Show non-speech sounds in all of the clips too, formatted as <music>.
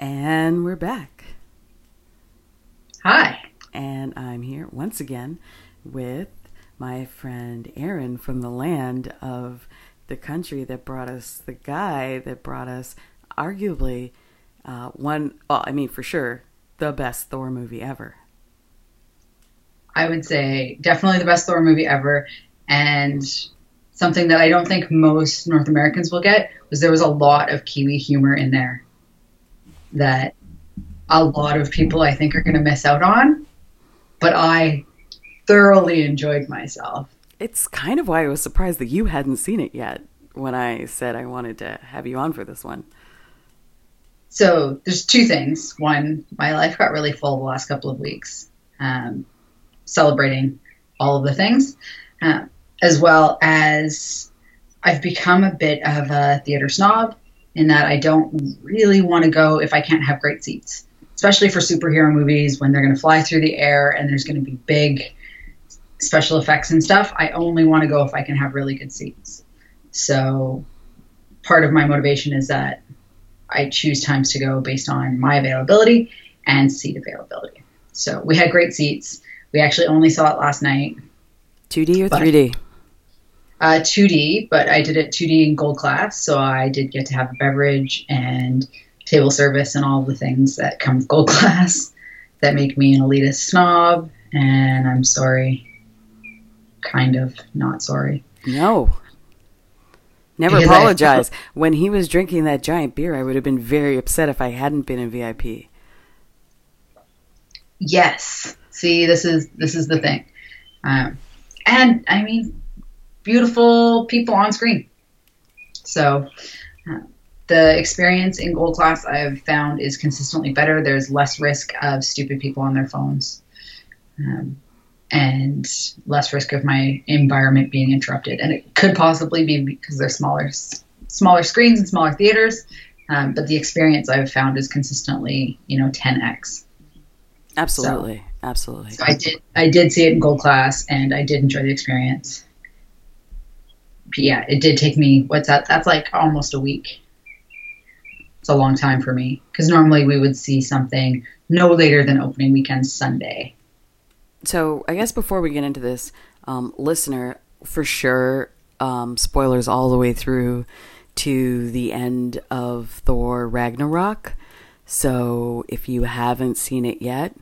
And we're back. Hi. And I'm here once again with my friend Aaron from the land of the country that brought us, the guy that brought us arguably uh, one, well, I mean, for sure, the best Thor movie ever. I would say definitely the best Thor movie ever. And something that I don't think most North Americans will get was there was a lot of Kiwi humor in there that a lot of people I think are going to miss out on. But I thoroughly enjoyed myself. It's kind of why I was surprised that you hadn't seen it yet when I said I wanted to have you on for this one. So there's two things. One, my life got really full the last couple of weeks, um, celebrating all of the things, uh, as well as I've become a bit of a theater snob in that I don't really want to go if I can't have great seats, especially for superhero movies when they're going to fly through the air and there's going to be big special effects and stuff. I only want to go if I can have really good seats. So part of my motivation is that I choose times to go based on my availability and seat availability. So we had great seats. We actually only saw it last night. 2D or 3D? Uh, 2D, but I did it 2D in gold class, so I did get to have a beverage and table service and all the things that come with gold <laughs> class that make me an elitist snob. And I'm sorry, kind of not sorry. No, Never because apologize. I, when he was drinking that giant beer, I would have been very upset if I hadn't been in VIP. Yes. See, this is this is the thing, um, and I mean, beautiful people on screen. So, uh, the experience in gold class I've found is consistently better. There's less risk of stupid people on their phones. Um, and less risk of my environment being interrupted. And it could possibly be because they're smaller, smaller screens and smaller theaters. Um, but the experience I've found is consistently, you know, 10x. Absolutely, so, absolutely. So I did, I did see it in gold class, and I did enjoy the experience. Yeah, it did take me. What's that? That's like almost a week. It's a long time for me because normally we would see something no later than opening weekend Sunday so I guess before we get into this, um, listener, for sure, um, spoilers all the way through to the end of Thor Ragnarok. So if you haven't seen it yet,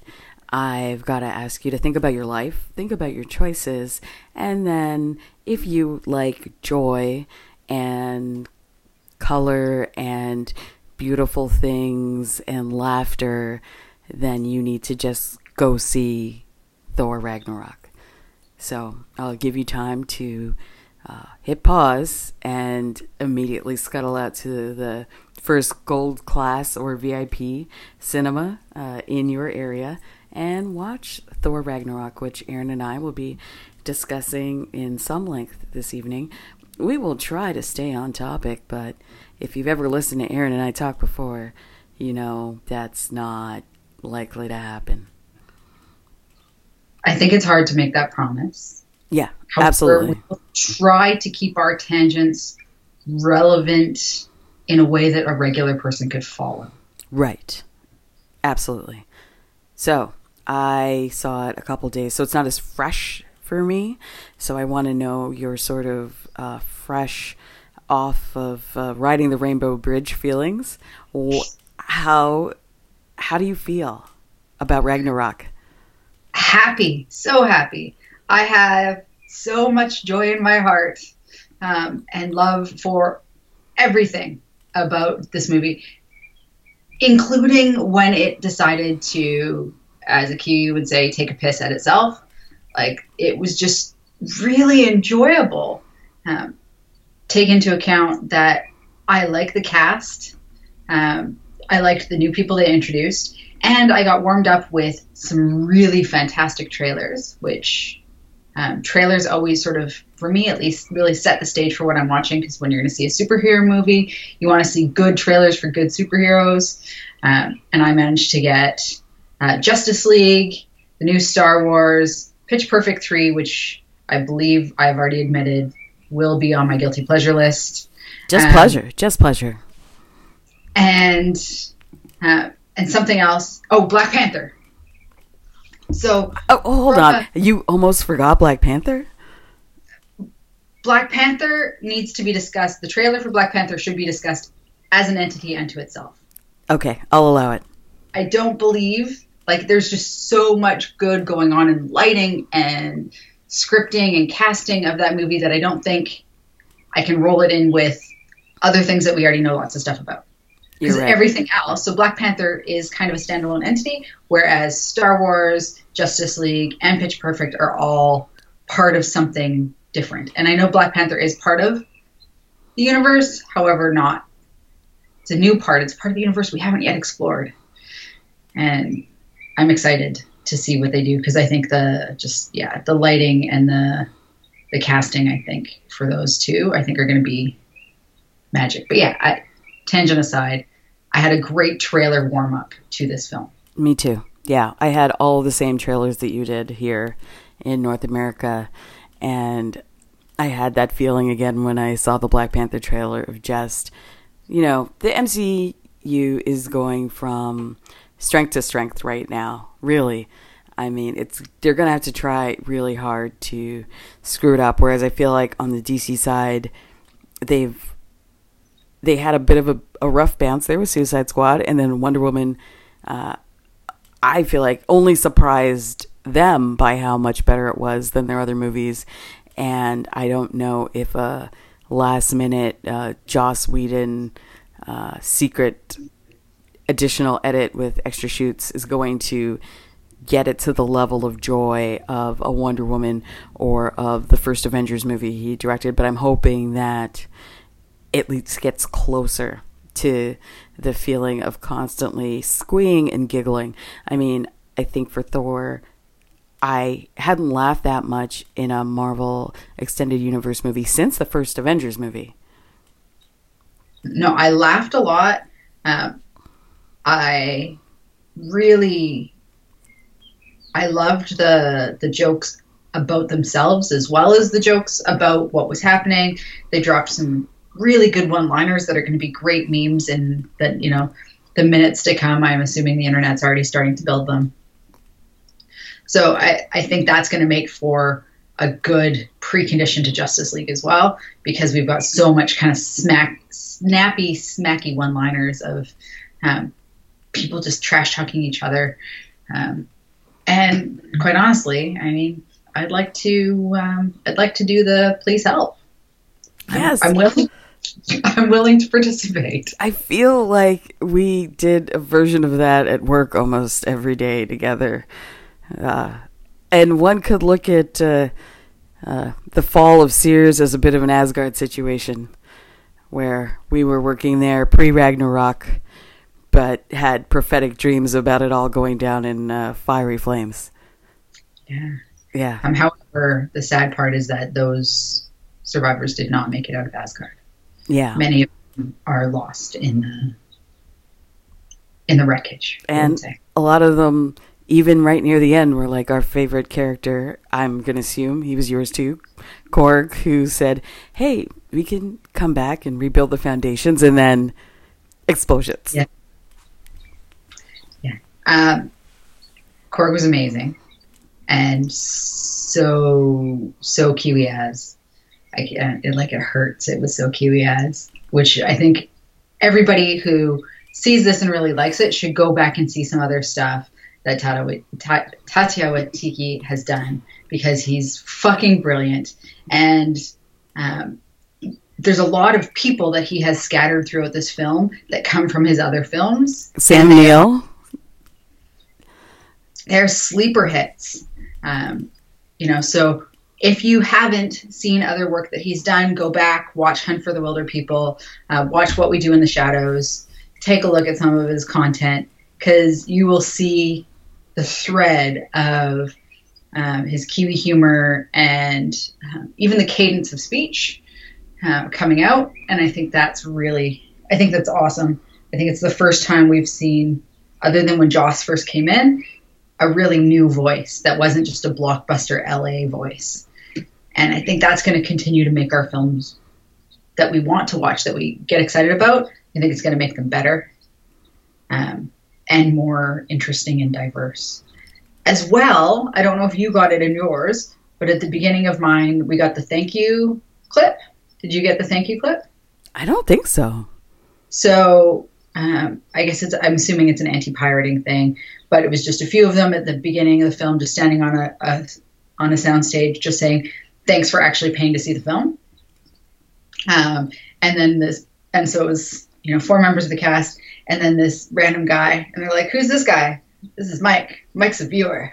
I've got to ask you to think about your life, think about your choices, and then if you like joy and color and beautiful things and laughter, then you need to just go see Thor Ragnarok. So I'll give you time to uh, hit pause and immediately scuttle out to the first gold class or VIP cinema uh, in your area and watch Thor Ragnarok, which Aaron and I will be discussing in some length this evening. We will try to stay on topic, but if you've ever listened to Aaron and I talk before, you know that's not likely to happen. I think it's hard to make that promise. Yeah, However, absolutely. We'll try to keep our tangents relevant in a way that a regular person could follow. Right. Absolutely. So I saw it a couple days, so it's not as fresh for me. So I want to know your sort of uh, fresh off of uh, riding the Rainbow Bridge feelings. How how do you feel about Ragnarok? happy, so happy. I have so much joy in my heart um, and love for everything about this movie, including when it decided to, as a Kiwi would say, take a piss at itself. Like it was just really enjoyable. Um, take into account that I like the cast. Um, I liked the new people they introduced, and I got warmed up with some really fantastic trailers, which um, trailers always sort of, for me at least, really set the stage for what I'm watching. Because when you're going to see a superhero movie, you want to see good trailers for good superheroes. Um, and I managed to get uh, Justice League, the new Star Wars, Pitch Perfect 3, which I believe I've already admitted will be on my guilty pleasure list. Just um, pleasure. Just pleasure. And Uh, and something else. Oh, Black Panther. So, oh, hold on. You almost forgot Black Panther? Black Panther needs to be discussed. The trailer for Black Panther should be discussed as an entity unto itself. Okay, I'll allow it. I don't believe like there's just so much good going on in lighting and scripting and casting of that movie that I don't think I can roll it in with other things that we already know lots of stuff about. Because right. everything else, so Black Panther is kind of a standalone entity, whereas Star Wars, Justice League, and Pitch Perfect are all part of something different. And I know Black Panther is part of the universe, however, not. It's a new part. It's part of the universe we haven't yet explored. And I'm excited to see what they do because I think the just yeah the lighting and the the casting I think for those two I think are going to be magic. But yeah, I, tangent aside, I had a great trailer warm up to this film. Me too. Yeah, I had all the same trailers that you did here in North America, and I had that feeling again when I saw the Black Panther trailer of just, you know, the MCU is going from strength to strength right now, really. I mean, it's they're gonna have to try really hard to screw it up. Whereas I feel like on the DC side, they've they had a bit of a, a rough bounce there with Suicide Squad, and then Wonder Woman. Uh, I feel like only surprised them by how much better it was than their other movies, and I don't know if a last minute uh, Joss Whedon uh, secret additional edit with extra shoots is going to get it to the level of joy of a Wonder Woman or of the first Avengers movie he directed, but I'm hoping that at least gets closer to the feeling of constantly squeeing and giggling. I mean, I think for Thor, I hadn't laughed that much in a Marvel Extended Universe movie since the first Avengers movie. No, I laughed a lot. Um, I really, I loved the the jokes about themselves as well as the jokes about what was happening. They dropped some really good one-liners that are going to be great memes in that you know the minutes to come. I'm assuming the internet's already starting to build them. So I, I think that's going to make for a good precondition to Justice League as well because we've got so much kind of smack, snappy, smacky one-liners of um, people just trash talking each other. Um, and quite honestly, I mean, I'd like to um, I'd like to do the please help. Yes, I'm, I'm willing. <laughs> I'm willing to participate. I feel like we did a version of that at work almost every day together. Uh, and one could look at uh, uh, the fall of Sears as a bit of an Asgard situation, where we were working there pre Ragnarok, but had prophetic dreams about it all going down in uh, fiery flames. Yeah. Yeah. Um, however, the sad part is that those survivors did not make it out of Asgard. Yeah. Many of them are lost in the in the wreckage. And a lot of them, even right near the end, were like our favorite character. I'm gonna assume he was yours too, Korg, who said, "Hey, we can come back and rebuild the foundations," and then explosions. Yeah. Um, Korg was amazing, and so so Kiwi as I, it like it hurts. It was so Kiwi as, which I think everybody who sees this and really likes it should go back and see some other stuff that Tata, Taika Waititi has done because he's fucking brilliant. And um, there's a lot of people that he has scattered throughout this film that come from his other films. Sam Neill. They're sleeper hits. Um, you know, so if you haven't seen other work that he's done, go back, watch Hunt for the Wilderpeople, uh, watch What We Do in the Shadows, take a look at some of his content, because you will see the thread of um, his Kiwi humor and um, even the cadence of speech uh, coming out. And I think that's really, I think that's awesome. I think it's the first time we've seen, other than when Joss first came in, a really new voice that wasn't just a blockbuster LA voice. And I think that's going to continue to make our films that we want to watch, that we get excited about. I think it's going to make them better. um, and more interesting and diverse. As well, I don't know if you got it in yours, but at the beginning of mine, we got the thank you clip. Did you get the thank you clip? I don't think so. So um, I guess it's, I'm assuming it's an anti-pirating thing, but it was just a few of them at the beginning of the film, just standing on a, a on a soundstage, just saying thanks for actually paying to see the film. Um, and then this, and so it was you know four members of the cast, and then this random guy, and they're like, "Who's this guy? This is Mike. Mike's a viewer."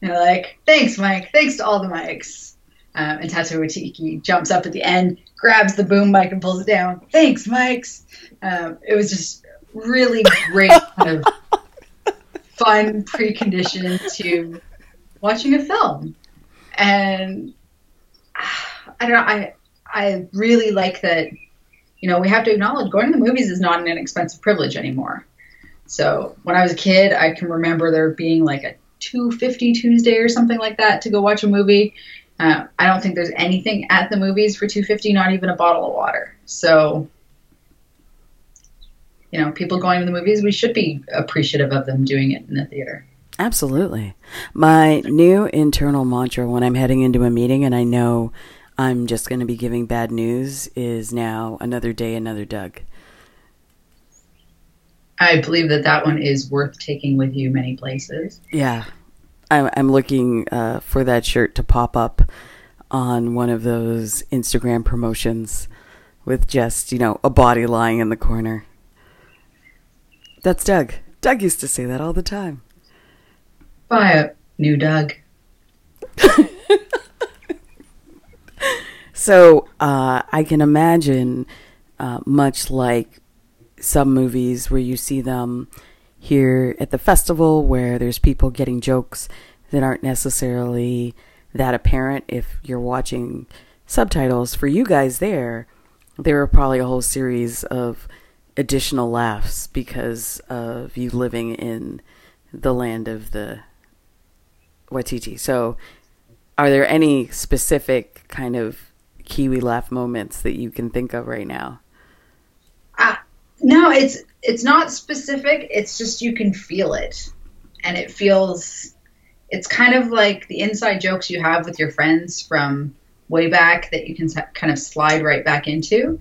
And they're like, "Thanks, Mike. Thanks to all the mics." Um, and Taika Waititi jumps up at the end, grabs the boom mic, and pulls it down. Thanks, Mikes. Um, it was just really great, kind of fun precondition to watching a film, and I don't know. I I really like that. You know, we have to acknowledge going to the movies is not an inexpensive privilege anymore. So when I was a kid, I can remember there being like a 250 Tuesday or something like that to go watch a movie. Uh, I don't think there's anything at the movies for 250, not even a bottle of water. So, you know, people going to the movies, we should be appreciative of them doing it in the theater. Absolutely. My new internal mantra when I'm heading into a meeting and I know I'm just going to be giving bad news is now another day, another Doug. I believe that that one is worth taking with you many places. Yeah. I'm, I'm looking uh, for that shirt to pop up on one of those Instagram promotions with just, you know, a body lying in the corner. That's Doug. Doug used to say that all the time. Buy a new Doug. <laughs> So uh, I can imagine, uh, much like some movies where you see them here at the festival, where there's people getting jokes that aren't necessarily that apparent if you're watching subtitles. For you guys there, there are probably a whole series of additional laughs because of you living in the land of the Waititi. So, are there any specific kind of Kiwi laugh moments that you can think of right now? Uh, no, it's it's not specific. It's just you can feel it, and it feels. It's kind of like the inside jokes you have with your friends from way back that you can kind of slide right back into.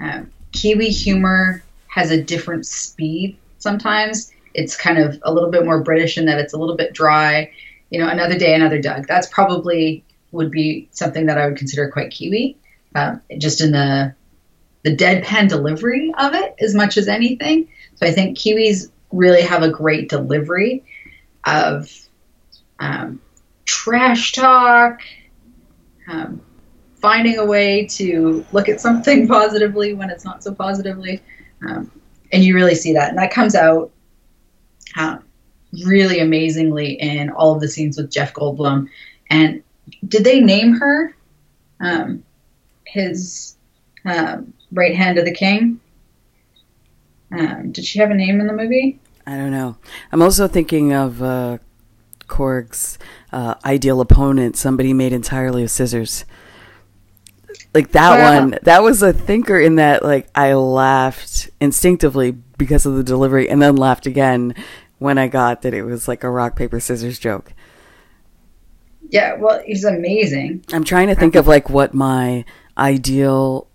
Um, Kiwi humor has a different speed sometimes. It's kind of a little bit more British in that it's a little bit dry. You know, another day, another Doug. That's probably would be something that I would consider quite Kiwi, uh, just in the the deadpan delivery of it as much as anything. So I think Kiwis really have a great delivery of um, trash talk, um, finding a way to look at something <laughs> positively when it's not so positively, um, and you really see that, and that comes out uh, really amazingly in all of the scenes with Jeff Goldblum. And did they name her um, his um, right hand of the king? Um, did she have a name in the movie? I don't know. I'm also thinking of uh, Korg's uh, ideal opponent, somebody made entirely of scissors. Like that Wow. one, that was a thinker in that, like, I laughed instinctively because of the delivery and then laughed again when I got that it was like a rock, paper, scissors joke. Yeah, well, he's amazing. I'm trying to think of like what my ideal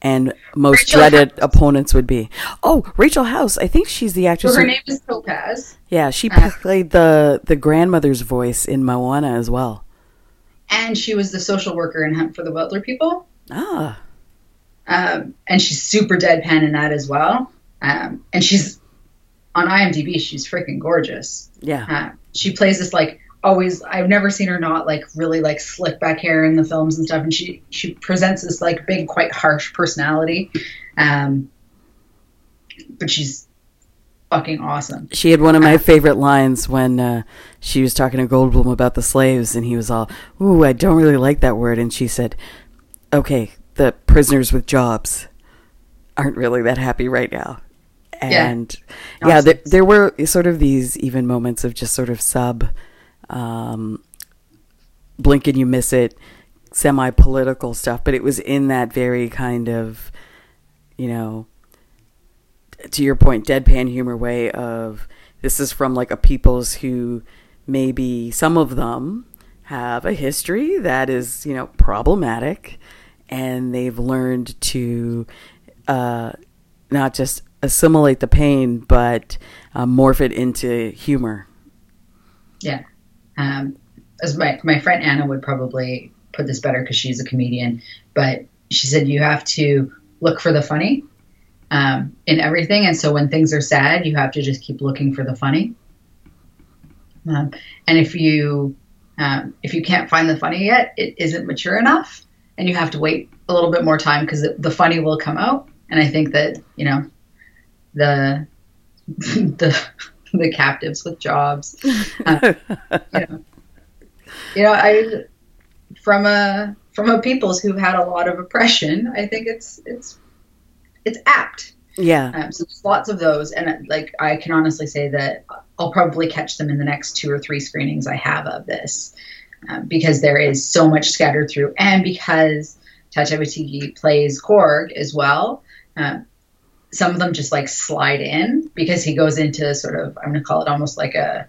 and most Rachel dreaded House. opponents would be. Oh, Rachel House. I think she's the actress. her who- name is Topaz, yeah, she Uh. played the the grandmother's voice in Moana as well. and she was the social worker in Hunt for the Wilderpeople. Ah, um, and she's super deadpan in that as well. Um, and she's on IMDb. She's freaking gorgeous. yeah. Uh, she plays this like always. I've never seen her not like really like slick back hair in the films and stuff. And she she presents this like big, quite harsh personality. Um, but she's fucking awesome. She had one of my favorite lines when uh, she was talking to Goldblum about the slaves, and he was all, "Ooh, I don't really like that word," and she said, "Okay, the prisoners with jobs aren't really that happy right now." Yeah. And yeah, there, there were sort of these even moments of just sort of sub, um, blink and you miss it, semi political stuff, but it was in that very kind of, you know, to your point, deadpan humor way of this is from like a peoples who maybe some of them have a history that is, you know, problematic and they've learned to uh, not just assimilate the pain, but uh, morph it into humor. Yeah. Um, as my, my friend Anna would probably put this better because she's a comedian, but she said you have to look for the funny um, in everything. And so when things are sad, you have to just keep looking for the funny. Um, and if you um, if you can't find the funny yet, it isn't mature enough, and you have to wait a little bit more time because the funny will come out. And I think that you know the <laughs> the the captives with jobs, uh, <laughs> you know, you know, I from a from a peoples who've had a lot of oppression, I think it's it's it's apt. Yeah. Um, so there's lots of those, and like I can honestly say that I'll probably catch them in the next two or three screenings I have of this, um, because there is so much scattered through, and because Taika Waititi plays Korg as well. Um, some of them just like slide in because he goes into sort of I'm going to call it almost like a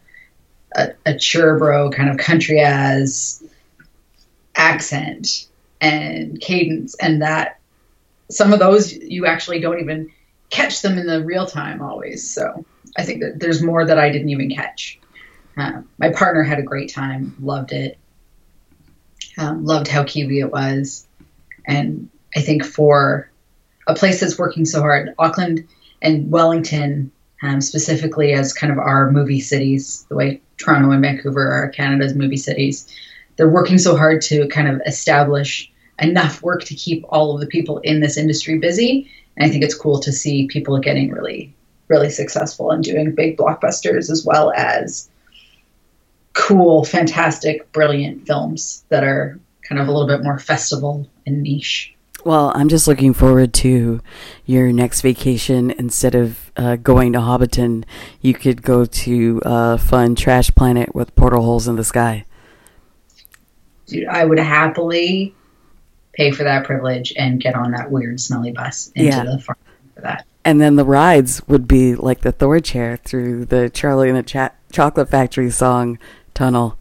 a, a churbro kind of country as accent and cadence, and that some of those you actually don't even catch them in the real time always. So I think that there's more that I didn't even catch. Uh, my partner had a great time, loved it, um, loved how Kiwi it was, and I think for a place that's working so hard, Auckland and Wellington um, specifically as kind of our movie cities, the way Toronto and Vancouver are Canada's movie cities, they're working so hard to kind of establish enough work to keep all of the people in this industry busy. And I think it's cool to see people getting really, really successful and doing big blockbusters as well as cool, fantastic, brilliant films that are kind of a little bit more festival and niche. Well, I'm just looking forward to your next vacation. Instead of uh, going to Hobbiton, you could go to a fun trash planet with portal holes in the sky. Dude, I would happily pay for that privilege and get on that weird smelly bus into yeah. the farm for that. And then the rides would be like the Thor chair through the Charlie and the Ch- Chocolate Factory song tunnel.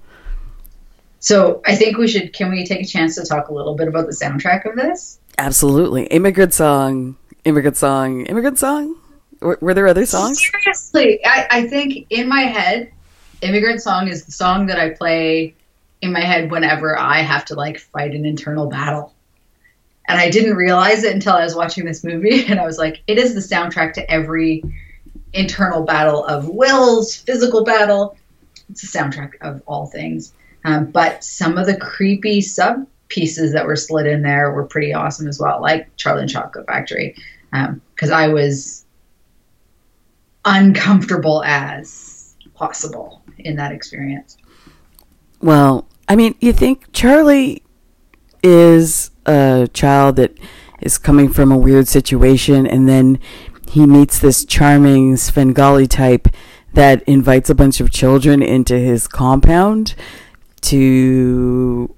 So I think we should. Can we take a chance to talk a little bit about the soundtrack of this? Absolutely, immigrant song, immigrant song, immigrant song. Were, were there other songs? Seriously, I, I think in my head, immigrant song is the song that I play in my head whenever I have to like fight an internal battle. And I didn't realize it until I was watching this movie, <laughs> and I was like, it is the soundtrack to every internal battle of wills, physical battle. It's a soundtrack of all things. Um, but some of the creepy sub pieces that were slid in there were pretty awesome as well, like Charlie and Chocolate Factory, because um, I was uncomfortable as possible in that experience. Well, I mean, you think Charlie is a child that is coming from a weird situation, and then he meets this charming Svengali type that invites a bunch of children into his compound to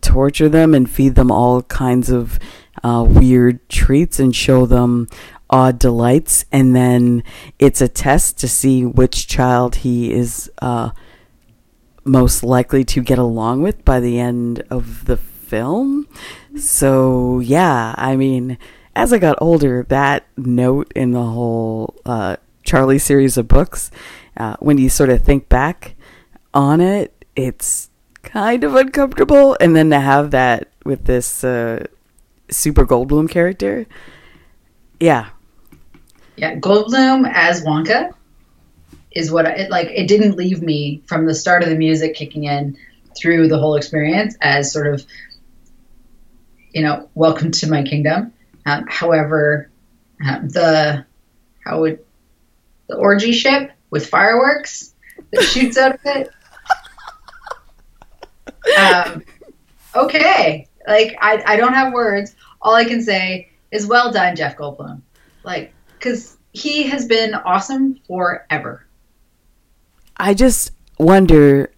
torture them and feed them all kinds of uh, weird treats and show them odd delights. And then it's a test to see which child he is uh, most likely to get along with by the end of the film. So, yeah, I mean, as I got older, that note in the whole uh, Charlie series of books, uh, when you sort of think back on it, it's kind of uncomfortable. And then to have that with this uh, Super Goldblum character, yeah. Yeah, Goldblum as Wonka is what I, it like. It didn't leave me from the start of the music kicking in through the whole experience as sort of you know, welcome to my kingdom. Um, however, um, the how would the orgy ship with fireworks that shoots out of it? Um, okay, like I, I don't have words. All I can say is well done, Jeff Goldblum. Like, because he has been awesome forever. I just wonder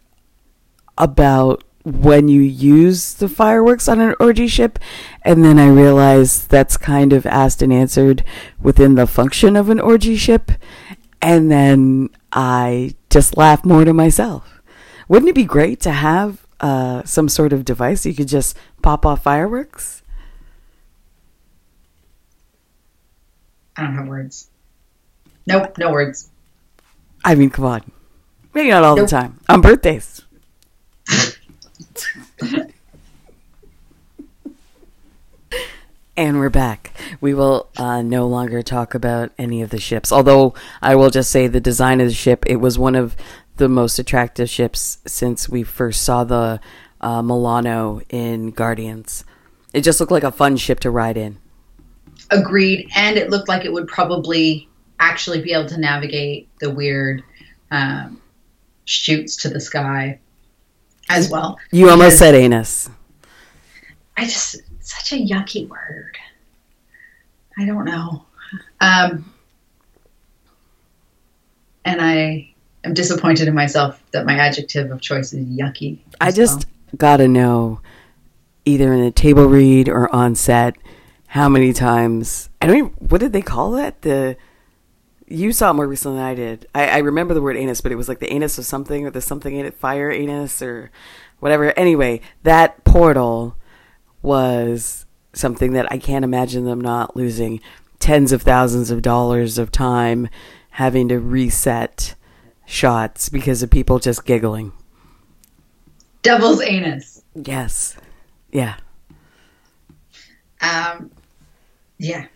about when you use the fireworks on an orgy ship, and then I realized that's kind of asked and answered within the function of an orgy ship, and then I just laugh more to myself. Wouldn't it be great to have uh, some sort of device you could just pop off fireworks? I don't have words. Nope, no words. I mean, come on. Maybe not all Nope. the time. On birthdays. <laughs> and we're back. We will uh, no longer talk about any of the ships. Although I will just say the design of the ship, it was one of the most attractive ships since we first saw the uh, Milano in Guardians. It just looked like a fun ship to ride in. Agreed. And it looked like it would probably actually be able to navigate the weird um, shoots to the sky as well. You almost said anus. I just such a yucky word. I don't know. Um, and I am disappointed in myself that my adjective of choice is yucky. I as just gotta know, either in a table read or on set, how many times I don't. Even, what did they call that? The you saw it more recently than I did. I, I remember the word anus, but it was like the anus of something or the something in it, fire anus or whatever. Anyway, that portal was something that I can't imagine them not losing tens of thousands of dollars of time having to reset shots because of people just giggling. devil's anus. Yes. Yeah. Um, yeah.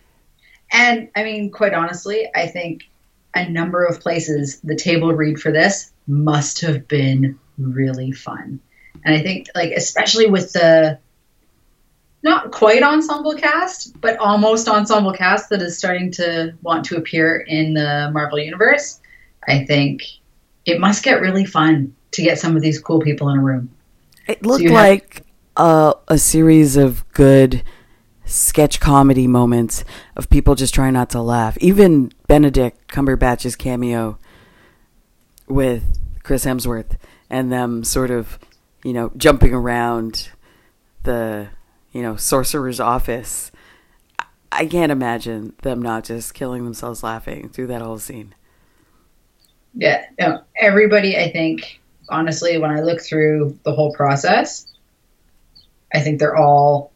And I mean, quite honestly, I think a number of places the table read for this must have been really fun. And I think, like, especially with the not quite ensemble cast, but almost ensemble cast that is starting to want to appear in the Marvel Universe, I think it must get really fun to get some of these cool people in a room. It looked have- like a, a series of good sketch comedy moments of people just trying not to laugh. Even Benedict Cumberbatch's cameo with Chris Hemsworth and them sort of, you know, jumping around the, you know, sorcerer's office. I- can't imagine them not just killing themselves laughing through that whole scene. Yeah, no, everybody, I think, honestly, when I look through the whole process, I think they're all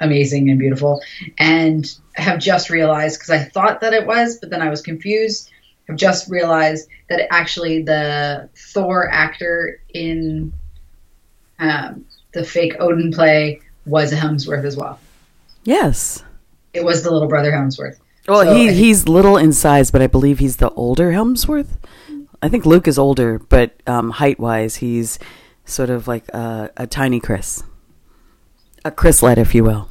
amazing and beautiful. And have just realized, because I thought that it was, but then I was confused, have just realized that actually the Thor actor in um, the fake Odin play was a Hemsworth as well. Yes. It was the little brother Hemsworth. Well, So he I- he's little in size, but I believe he's the older Hemsworth. I think Luke is older, but um, height wise, he's sort of like a, a tiny Chris, a Chrislet, if you will.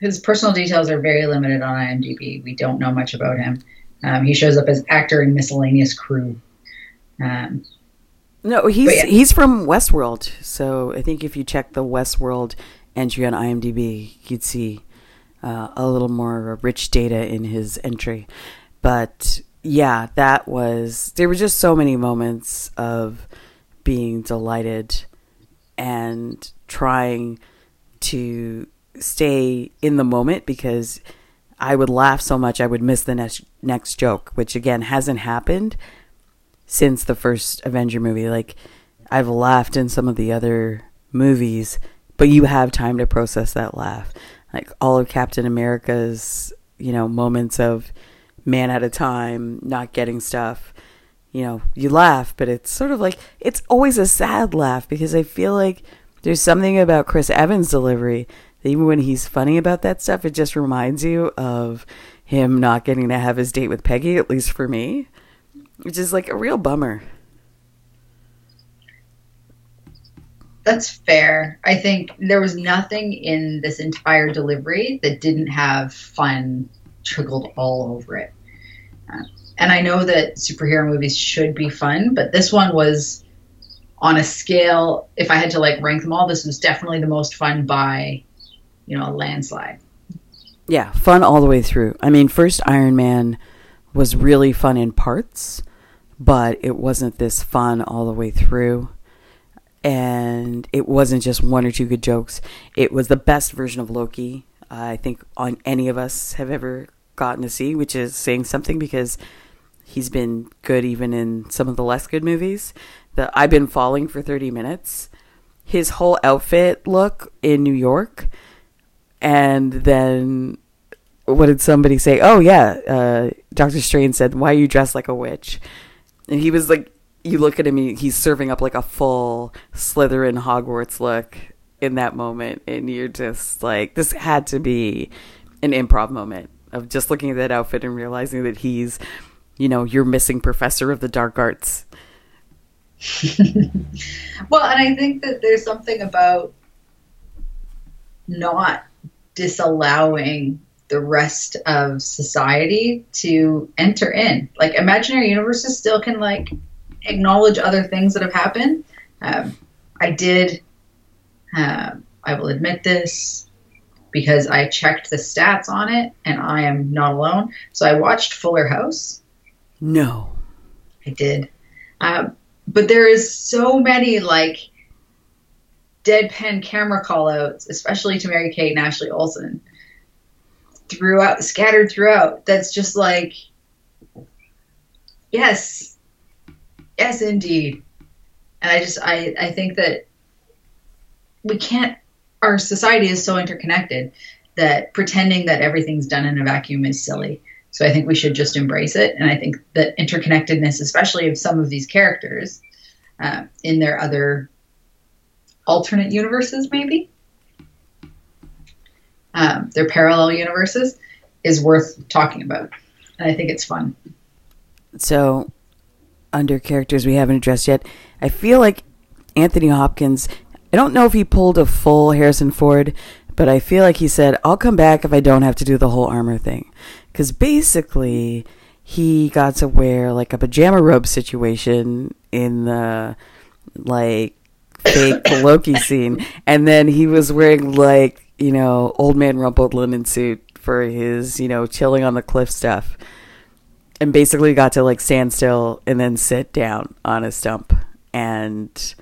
his personal details are very limited on IMDb. We don't know much about him. Um, he shows up as actor in miscellaneous crew. Um, No, he's yeah. he's from Westworld, so I think if you check the Westworld entry on IMDb, you'd see uh, a little more rich data in his entry. But yeah, that was there were just so many moments of being delighted and trying to stay in the moment because I would laugh so much I would miss the next next joke, which again hasn't happened since the first Avenger movie. Like I've laughed in some of the other movies, but you have time to process that laugh. Like all of Captain America's, you know, moments of man at a time, not getting stuff. You know, you laugh, but it's sort of like it's always a sad laugh because I feel like there's something about Chris Evans' delivery that even when he's funny about that stuff, it just reminds you of him not getting to have his date with Peggy, at least for me which is like a real bummer. that's fair. I think there was nothing in this entire delivery that didn't have fun trickled all over it. Uh, and I know that superhero movies should be fun, but this one was on a scale. If I had to like rank them all, this was definitely the most fun by, you know, a landslide. Yeah, fun all the way through. I mean, first Iron Man was really fun in parts, but it wasn't this fun all the way through. And it wasn't just one or two good jokes. It was the best version of Loki I think on any of us have ever gotten to see, which is saying something because he's been good even in some of the less good movies. The I've been falling for 30 minutes. His whole outfit look in New York and then what did somebody say? Oh yeah, uh, Doctor Strange said, "Why are you dressed like a witch?" And he was like, you look at him, he's serving up like a full Slytherin Hogwarts look in that moment, and you're just like, this had to be an improv moment of just looking at that outfit and realizing that he's, you know, your missing professor of the dark arts. <laughs> well, and I think that there's something about not disallowing the rest of society to enter in. Like imaginary universes still can like acknowledge other things that have happened. Um, I did. Uh, I will admit this because I checked the stats on it, and I am not alone. So I watched Fuller House. No, I did, uh, but there is so many like deadpan camera callouts, especially to Mary Kate and Ashley Olsen, throughout, scattered throughout. That's just like, yes, yes, indeed. And I just, I, I think that we can't. Our society is so interconnected that pretending that everything's done in a vacuum is silly. So I think we should just embrace it. And I think that interconnectedness, especially of some of these characters uh, in their other alternate universes, maybe. Um, their parallel universes is worth talking about. And I think it's fun. So, under characters we haven't addressed yet, I feel like Anthony Hopkins, I don't know if he pulled a full Harrison Ford, but I feel like he said, I'll come back if I don't have to do the whole armor thing. Because basically, he got to wear like a pajama robe situation in the like fake Loki scene, and then he was wearing like you know old man rumpled linen suit for his you know chilling on the cliff stuff, and basically got to like stand still and then sit down on a stump, and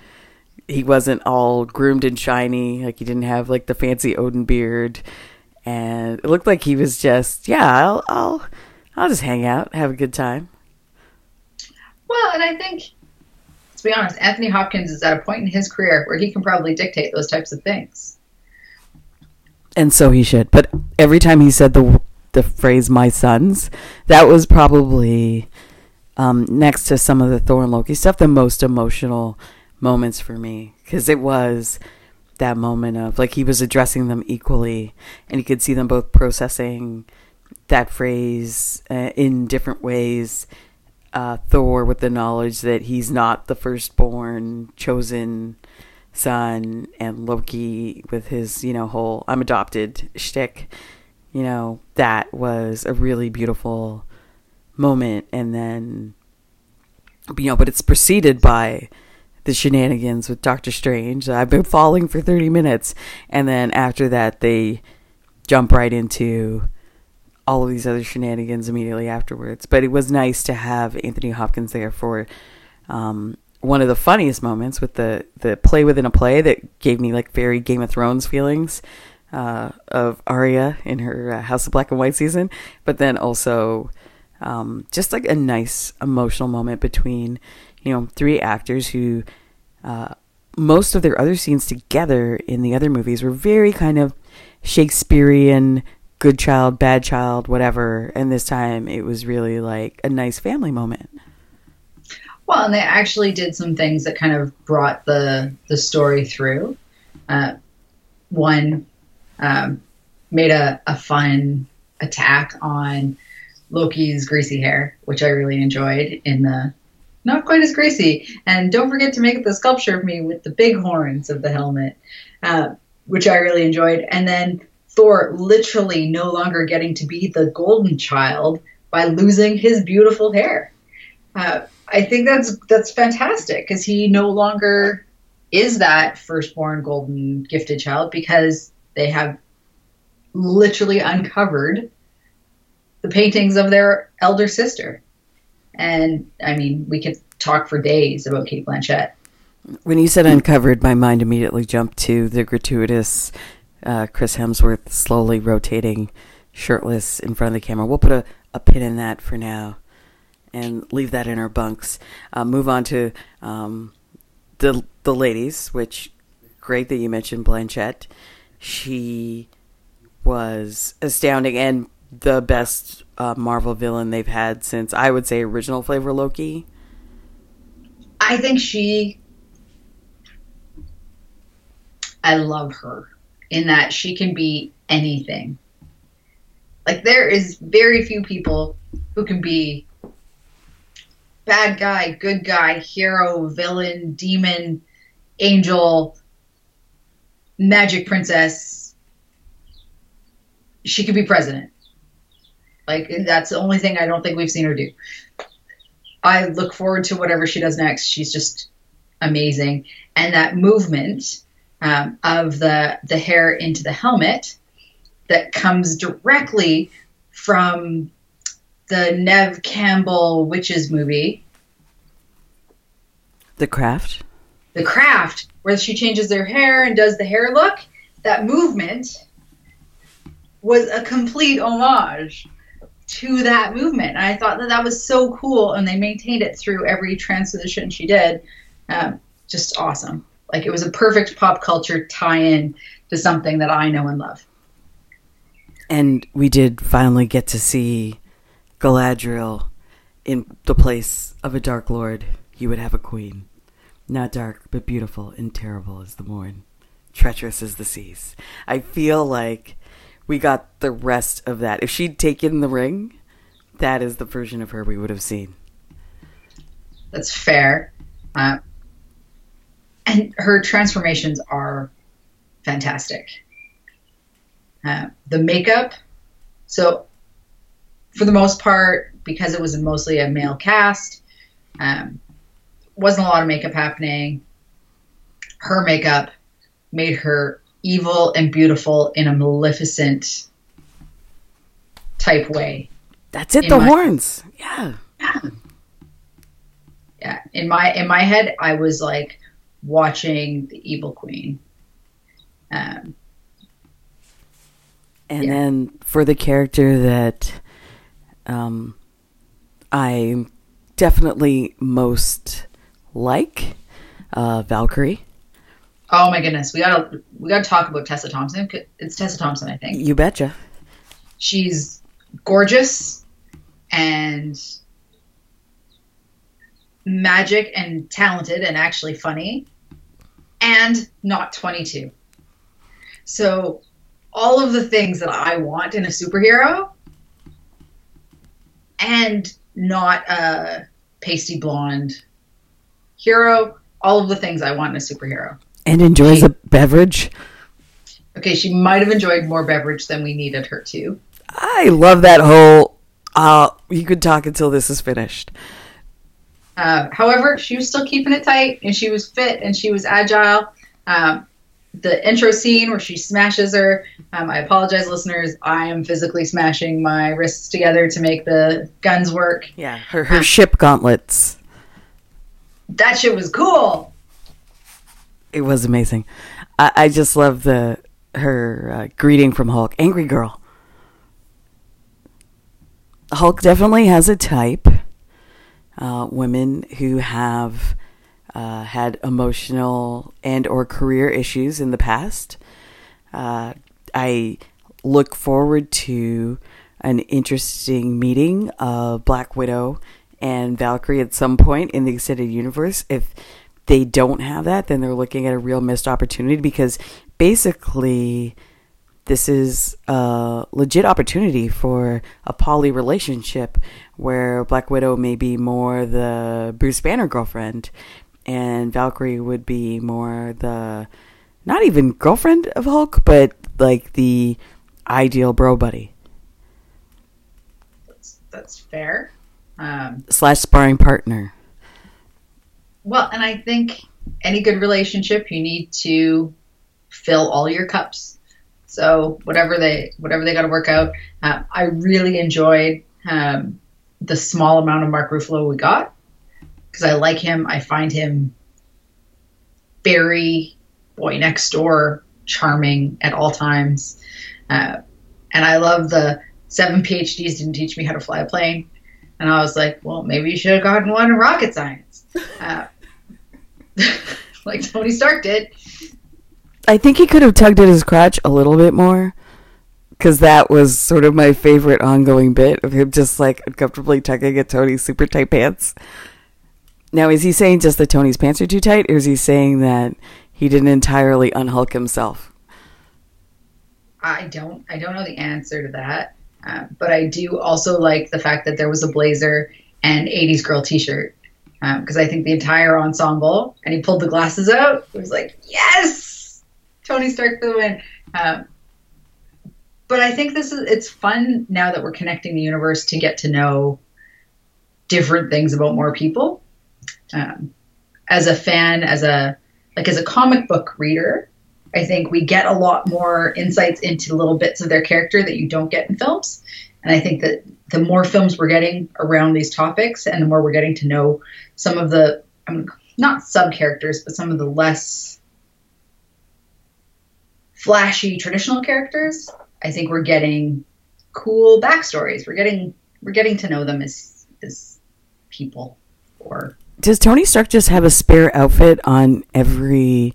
he wasn't all groomed and shiny, like he didn't have like the fancy Odin beard, and it looked like he was just yeah I'll I'll I'll just hang out, have a good time. Well, and I think to be honest, Anthony Hopkins is at a point in his career where he can probably dictate those types of things. And so he should. But every time he said the the phrase "my sons," that was probably um, next to some of the Thor and Loki stuff, the most emotional moments for me because it was that moment of like he was addressing them equally, and you could see them both processing that phrase uh, in different ways uh, Thor with the knowledge that he's not the firstborn chosen son, and Loki with his you know whole "I'm adopted" shtick. You know that was a really beautiful moment, and then you know, but it's preceded by the shenanigans with Doctor Strange. I've been falling for 30 minutes, and then after that, they jump right into all of these other shenanigans immediately afterwards. But it was nice to have Anthony Hopkins there for um, one of the funniest moments with the the play within a play that gave me like very Game of Thrones feelings uh, of Arya in her uh, House of Black and White season, but then also um, just like a nice emotional moment between you know three actors who. Uh, most of their other scenes together in the other movies were very kind of Shakespearean good child, bad child, whatever. And this time it was really like a nice family moment. Well, and they actually did some things that kind of brought the the story through. Uh, one um, made a, a fun attack on Loki's greasy hair, which I really enjoyed in the not quite as greasy. And don't forget to make the sculpture of me with the big horns of the helmet, uh, which I really enjoyed. And then Thor literally no longer getting to be the golden child by losing his beautiful hair. Uh, I think that's that's fantastic because he no longer is that firstborn golden gifted child because they have literally uncovered the paintings of their elder sister. And I mean, we could talk for days about Cate Blanchett. When you said uncovered, my mind immediately jumped to the gratuitous uh, Chris Hemsworth slowly rotating shirtless in front of the camera. We'll put a, a pin in that for now and leave that in our bunks. Uh, move on to um, the the ladies, which great that you mentioned Blanchett. She was astounding and the best uh, Marvel villain they've had since I would say original flavor Loki. I think she. I love her in that she can be anything. Like there is very few people who can be bad guy, good guy, hero, villain, demon, angel, magic princess. She could be president. Like that's the only thing I don't think we've seen her do. I look forward to whatever she does next. She's just amazing, and that movement um, of the the hair into the helmet that comes directly from the Neve Campbell Witches movie. The Craft. The Craft, where she changes her hair and does the hair look. That movement was a complete homage to that movement. And I thought that that was so cool, and they maintained it through every transition she did. Um, just awesome. Like it was a perfect pop culture tie-in to something that I know and love. And we did finally get to see Galadriel in the place of a Dark Lord. You would have a queen. Not dark, but beautiful and terrible as the morn. Treacherous as the seas. I feel like we got the rest of that. If she'd taken the ring, that is the version of her we would have seen. That's fair. Uh, and her transformations are fantastic. Uh, the makeup, so for the most part, because it was mostly a male cast, um, wasn't a lot of makeup happening. Her makeup made her evil and beautiful in a maleficent type way. That's it. the my, horns. Yeah. yeah. Yeah. In my in my head, I was like watching the Evil Queen. Um, and yeah. then for the character that um, I definitely most like, uh, Valkyrie. Oh my goodness, we gotta we gotta talk about Tessa Thompson. It's Tessa Thompson, I think. You betcha. She's gorgeous and magic and talented and actually funny and not 22. So all of the things that I want in a superhero and not a pasty blonde hero, all of the things I want in a superhero. And enjoys she, a beverage. Okay, she might have enjoyed more beverage than we needed her to. I love that whole. Uh, you could talk until this is finished. Uh, however, she was still keeping it tight, and she was fit, and she was agile. Um, the intro scene where she smashes her. Um, I apologize, listeners. I am physically smashing my wrists together to make the guns work. Yeah, her her um, ship gauntlets. That shit was cool it was amazing. I, I just love the her uh, greeting from Hulk, angry girl. Hulk definitely has a type. Uh, women who have uh, had emotional and or career issues in the past. Uh, I look forward to an interesting meeting of Black Widow and Valkyrie at some point in the extended universe. If they don't have that, then they're looking at a real missed opportunity because basically this is a legit opportunity for a poly relationship where Black Widow may be more the Bruce Banner girlfriend and Valkyrie would be more the not even girlfriend of Hulk, but like the ideal bro buddy. That's, that's fair. Um, Slash sparring partner. Well, and I think any good relationship, you need to fill all your cups. So whatever they whatever they got to work out, uh, I really enjoyed um, the small amount of Mark Ruffalo we got because I like him. I find him very boy next door, charming at all times, uh, and I love the seven PhDs didn't teach me how to fly a plane. And I was like, well, maybe you should have gotten one in rocket science, uh, <laughs> like Tony Stark did. I think he could have tugged at his crotch a little bit more because that was sort of my favorite ongoing bit of him just like uncomfortably tugging at Tony's super tight pants. Now, is he saying just that Tony's pants are too tight, or is he saying that he didn't entirely unhulk himself? I don't. I don't know the answer to that, uh, but I do also like the fact that there was a blazer and '80s girl T-shirt because um, I think the entire ensemble. And he pulled the glasses out. It was like, yes, Tony Stark for the win. Um, but I think this is it's fun now that we're connecting the universe to get to know different things about more people. Um, as a fan, as a like as a comic book reader, I think we get a lot more insights into little bits of their character that you don't get in films. And I think that the more films we're getting around these topics and the more we're getting to know some of the I mean, not sub characters, but some of the less flashy traditional characters, I think we're getting cool backstories. We're getting we're getting to know them as as people. Or does Tony Stark just have a spare outfit on every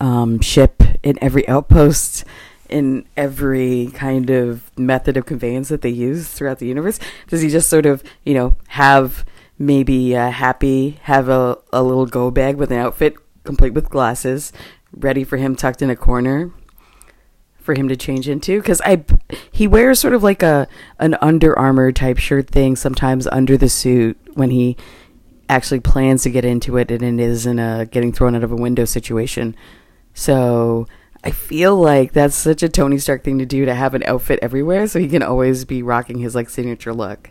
um, ship in every outpost? in every kind of method of conveyance that they use throughout the universe? Does he just sort of, you know, have maybe uh, happy, have a, a little go bag with an outfit complete with glasses, ready for him tucked in a corner? for him to change into because I he wears sort of like a an Under Armour type shirt thing sometimes under the suit when he actually plans to get into it and it is in a getting thrown out of a window situation. So I feel like that's such a Tony Stark thing to do to have an outfit everywhere so he can always be rocking his like signature look.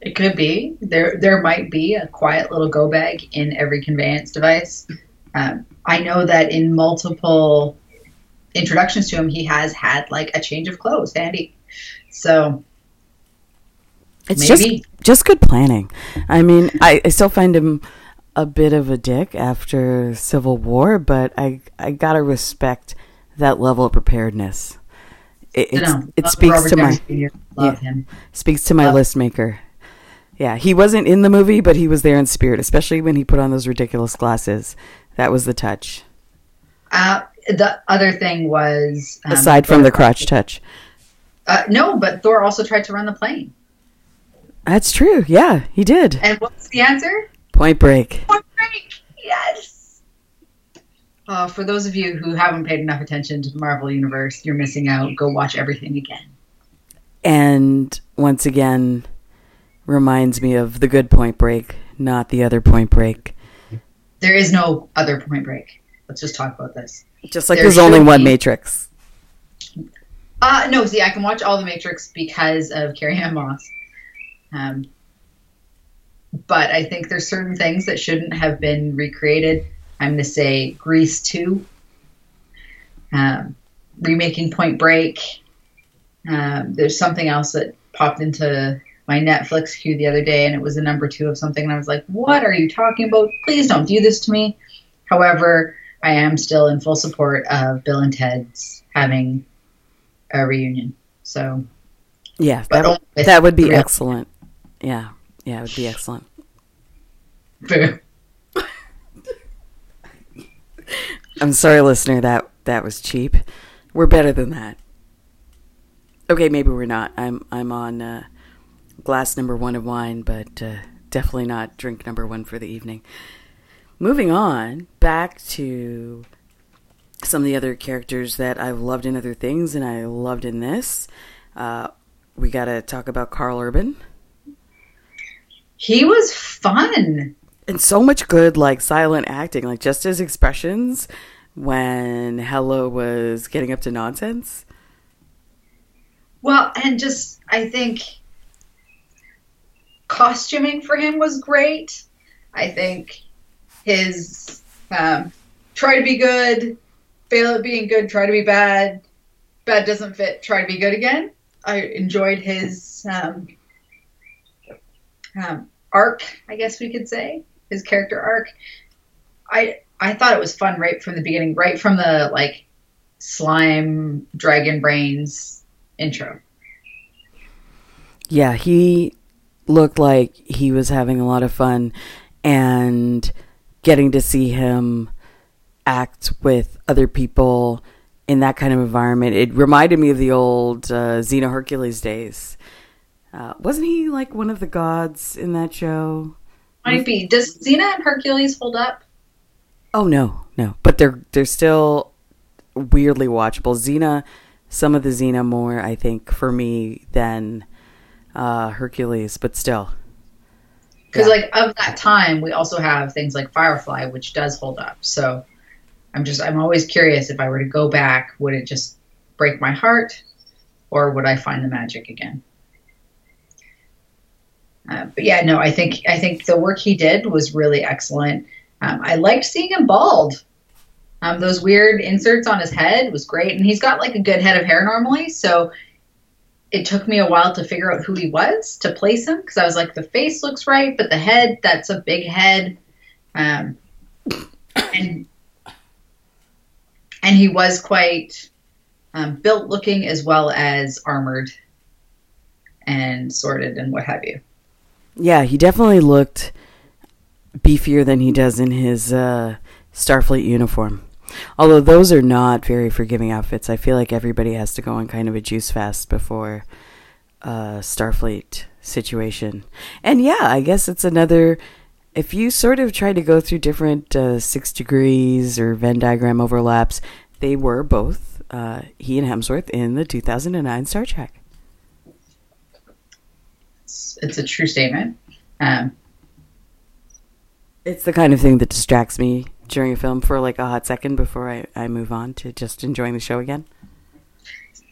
It could be there. There might be a quiet little go bag in every conveyance device. Um, I know that in multiple introductions to him, he has had like a change of clothes handy. So it's maybe. just just good planning. I mean, I, I still find him a bit of a dick after Civil War, but I I gotta respect that level of preparedness. It, it speaks Robert to my yeah, speaks to my Love. list maker. Yeah, he wasn't in the movie, but he was there in spirit, especially when he put on those ridiculous glasses. That was the touch. Uh, the other thing was um, aside from Thor the crotch touch. Uh, no, but Thor also tried to run the plane. That's true. Yeah, he did. And what's the answer? Point Break. Point Break. Yes. Uh, for those of you who haven't paid enough attention to the Marvel Universe, you're missing out. Go watch everything again. And once again, reminds me of the good Point Break, not the other Point Break. There is no other Point Break. Let's just talk about this. Just like there there's only one Matrix. Uh, no, see, I can watch all the Matrix because of Carrie Ann Moss. Um, but I think there's certain things that shouldn't have been recreated. I'm going to say Grease 2, um, remaking Point Break. Um, there's something else that popped into my Netflix queue the other day, and it was a number two of something, and I was like, "What are you talking about? Please don't do this to me." However, I am still in full support of Bill and Ted's having a reunion. So, yeah, that, that would be excellent. Yeah, yeah, it would be excellent. <laughs> I'm sorry, listener. That that was cheap. We're better than that. Okay, maybe we're not. I'm I'm on uh, glass number one of wine, but uh, definitely not drink number one for the evening. Moving on back to some of the other characters that I've loved in other things, and I loved in this. Uh, we got to talk about Karl Urban. He was fun. And so much good, like silent acting, like just his expressions when Hela was getting up to nonsense. Well, and just, I think costuming for him was great. I think his um, try to be good, fail at being good, try to be bad, bad doesn't fit, try to be good again. I enjoyed his um, um, arc, I guess we could say, his character arc. I I thought it was fun right from the beginning, right from the like slime dragon brains intro. Yeah, he looked like he was having a lot of fun and getting to see him act with other people in that kind of environment. It reminded me of the old uh, Xena Hercules days. Uh, wasn't he like one of the gods in that show? Might be. Does Xena and Hercules hold up? Oh no, no. But they're they're still weirdly watchable. Xena, some of the Xena more, I think, for me than uh, Hercules, but still. Because yeah. like of that time, we also have things like Firefly, which does hold up. So I'm just I'm always curious if I were to go back, would it just break my heart, or would I find the magic again? Uh, but yeah, no, I think I think the work he did was really excellent. Um, I liked seeing him bald. Um, those weird inserts on his head was great, and he's got like a good head of hair normally, so it took me a while to figure out who he was to place him because I was like, the face looks right, but the head, that's a big head. Um, and and he was quite um, built looking as well as armored and sorted and what have you. Yeah, he definitely looked beefier than he does in his uh, Starfleet uniform. Although those are not very forgiving outfits, I feel like everybody has to go on kind of a juice fast before a Starfleet situation. And yeah, I guess it's another. If you sort of try to go through different uh, six degrees or Venn diagram overlaps, they were both uh, he and Hemsworth in the 2009 Star Trek. It's, a true statement. Um, it's the kind of thing that distracts me during a film for like a hot second before I, I move on to just enjoying the show again?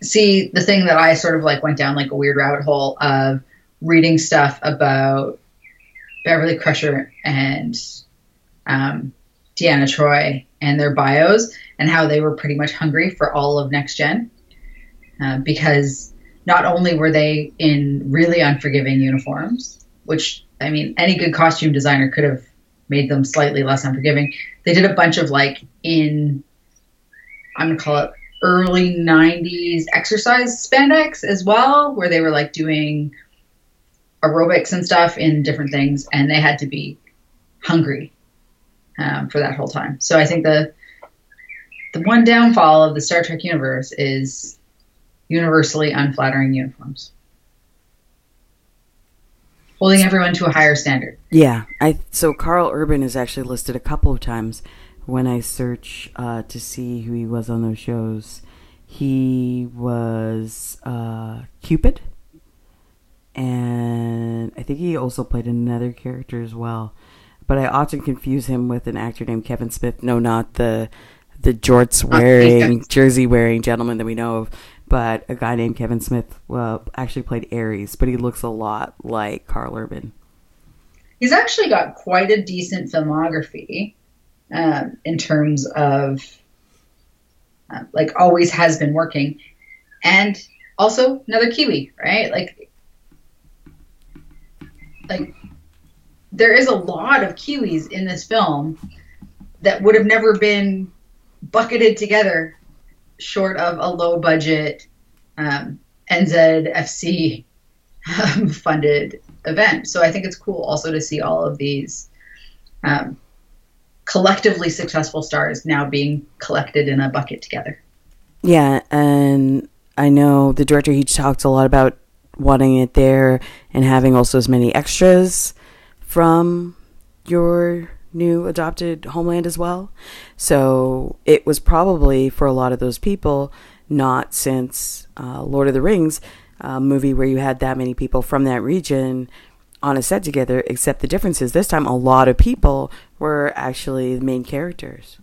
See, the thing that I sort of like went down like a weird rabbit hole of reading stuff about Beverly Crusher and um, Deanna Troi and their bios and how they were pretty much hungry for all of next gen uh, because not only were they in really unforgiving uniforms, which I mean, any good costume designer could have made them slightly less unforgiving. They did a bunch of like in I'm gonna call it early 90s exercise spandex as well, where they were like doing aerobics and stuff in different things, and they had to be hungry um, for that whole time. So I think the the one downfall of the Star Trek universe is universally unflattering uniforms holding everyone to a higher standard. Yeah, I so Karl Urban is actually listed a couple of times when I search uh, to see who he was on those shows. He was uh, Cupid, and I think he also played another character as well. But I often confuse him with an actor named Kevin Smith. No, not the the jorts wearing, jersey wearing gentleman that we know of but a guy named Kevin Smith uh, actually played Ares, but he looks a lot like Karl Urban. He's actually got quite a decent filmography um, in terms of, uh, like, always has been working. And also another Kiwi, right? Like, like there is a lot of Kiwis in this film that would have never been bucketed together short of a low budget um, NZFC um, <laughs> funded event. So I think it's cool also to see all of these um, collectively successful stars now being collected in a bucket together. Yeah, and I know the director he talked a lot about wanting it there and having also as many extras from your new adopted homeland as well. So it was probably for a lot of those people not since uh, Lord of the Rings movie where you had that many people from that region on a set together, except the difference is this time a lot of people were actually the main characters.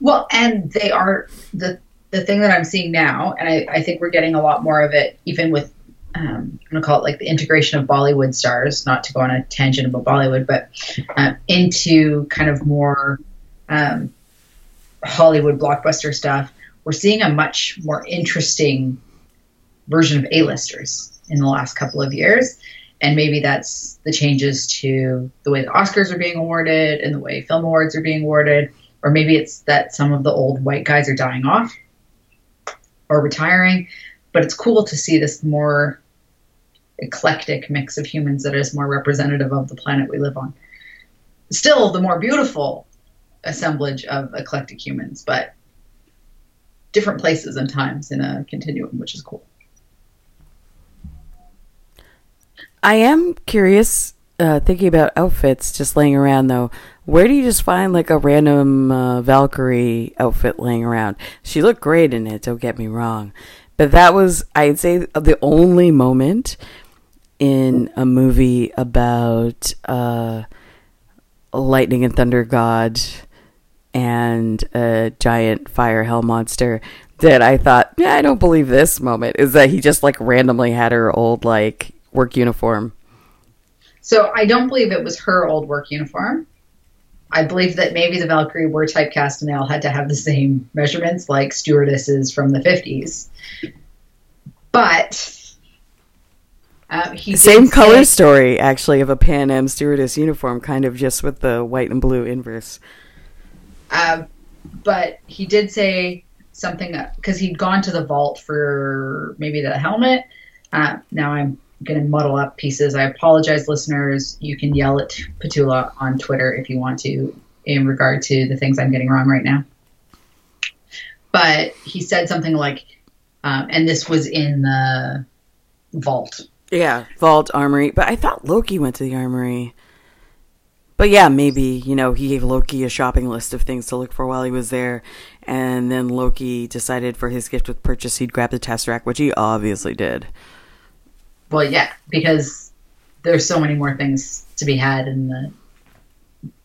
Well, and they are the the thing that I'm seeing now, and I, I think we're getting a lot more of it, even with um, I'm gonna call it like the integration of Bollywood stars, not to go on a tangent about Bollywood, but uh, into kind of more um, Hollywood blockbuster stuff. We're seeing a much more interesting version of A-listers in the last couple of years, and maybe that's the changes to the way the Oscars are being awarded and the way film awards are being awarded, or maybe it's that some of the old white guys are dying off or retiring. But it's cool to see this more eclectic mix of humans that is more representative of the planet we live on. Still, the more beautiful assemblage of eclectic humans, but different places and times in a continuum, which is cool. I am curious, uh, thinking about outfits just laying around though. Where do you just find like a random uh, Valkyrie outfit laying around? She looked great in it, don't get me wrong. But that was, I'd say, the only moment in a movie about uh, lightning and thunder god and a giant fire hell monster that I thought, yeah, I don't believe this moment is that he just like randomly had her old like work uniform. So I don't believe it was her old work uniform. I believe that maybe the Valkyrie were typecast and they all had to have the same measurements like stewardesses from the 50s. But uh, same color say, story actually of a Pan Am stewardess uniform, kind of just with the white and blue inverse. Uh, but he did say something because he'd gone to the vault for maybe the helmet. Uh, now I'm going to muddle up pieces. I apologize, listeners. You can yell at Petula on Twitter if you want to in regard to the things I'm getting wrong right now. But he said something like, um, and this was in the vault. Yeah, vault armory. But I thought Loki went to the armory. But yeah, maybe, you know, he gave Loki a shopping list of things to look for while he was there. And then Loki decided for his gift with purchase he'd grab the Tesseract, which he obviously did. Well, yeah, because there's so many more things to be had in the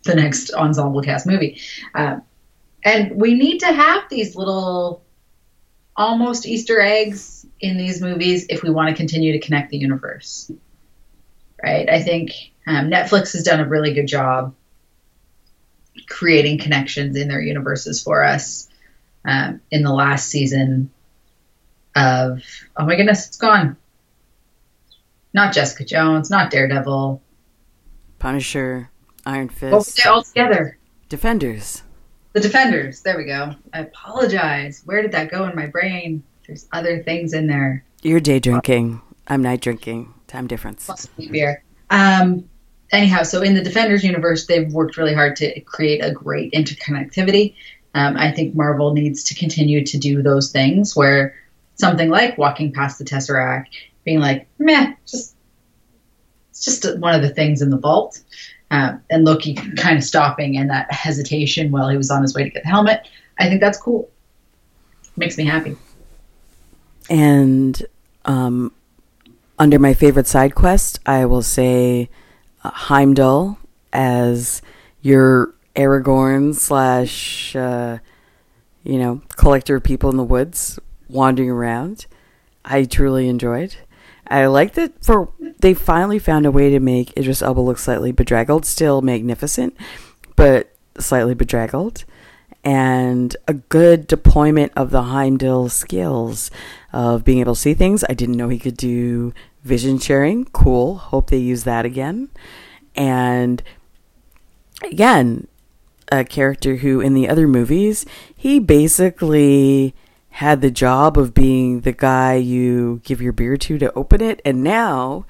the next ensemble cast movie. Uh, and we need to have these little almost Easter eggs in these movies if we want to continue to connect the universe. Right? I think um, Netflix has done a really good job creating connections in their universes for us. Um, in the last season of oh my goodness, it's gone. Not Jessica Jones, not Daredevil, Punisher, Iron Fist. They all together? Defenders. The Defenders. There we go. I apologize. Where did that go in my brain? There's other things in there. You're day drinking. I'm night drinking. Time difference. Beer. Um, anyhow, so in the Defenders universe, they've worked really hard to create a great interconnectivity. Um, I think Marvel needs to continue to do those things where something like walking past the Tesseract, being like, meh, just it's just one of the things in the vault. Uh, and Loki kind of stopping and that hesitation while he was on his way to get the helmet. I think that's cool. Makes me happy. And um, under my favorite side quest, I will say uh, Heimdall as your Aragorn slash, uh, you know, collector of people in the woods wandering around. I truly enjoyed. I like that for they finally found a way to make Idris Elba look slightly bedraggled, still magnificent, but slightly bedraggled, and a good deployment of the Heimdall skills of being able to see things. I didn't know he could do vision sharing. Cool. Hope they use that again. And again, a character who in the other movies, he basically had the job of being the guy you give your beer to to open it, and now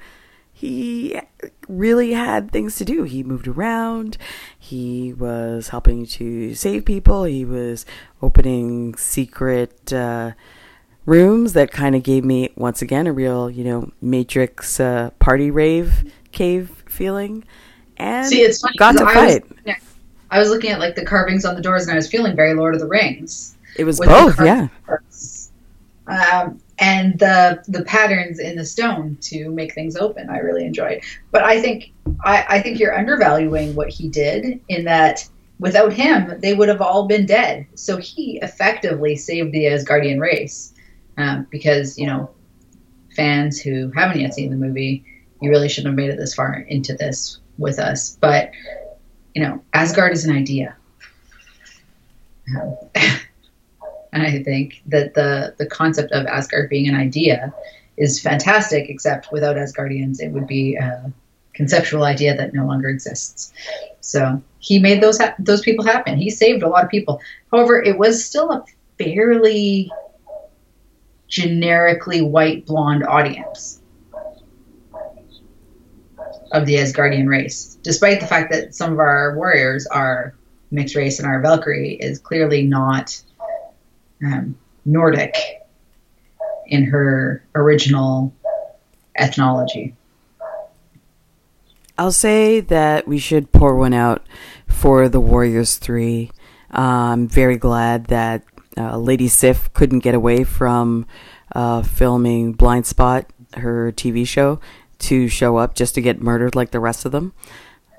he really had things to do. He moved around. He was helping to save people. He was opening secret uh, rooms that kind of gave me, once again, a real, you know, Matrix uh, party rave cave feeling. And See, it's funny, got to I fight. Was, I was looking at like the carvings on the doors, and I was feeling very Lord of the Rings. It was both, yeah. Um, and the the patterns in the stone to make things open, I really enjoyed. But I think I, I think you're undervaluing what he did in that without him, they would have all been dead. So he effectively saved the Asgardian race um, because you know fans who haven't yet seen the movie, you really shouldn't have made it this far into this with us. But you know, Asgard is an idea. Um, <laughs> I think that the the concept of Asgard being an idea is fantastic. Except without Asgardians, it would be a conceptual idea that no longer exists. So he made those ha- those people happen. He saved a lot of people. However, it was still a fairly generically white blonde audience of the Asgardian race, despite the fact that some of our warriors are mixed race and our Valkyrie is clearly not um, Nordic in her original ethnology. I'll say that we should pour one out for the Warriors 3. Uh, I'm very glad that uh, Lady Sif couldn't get away from uh, filming Blindspot, her TV show, to show up just to get murdered like the rest of them.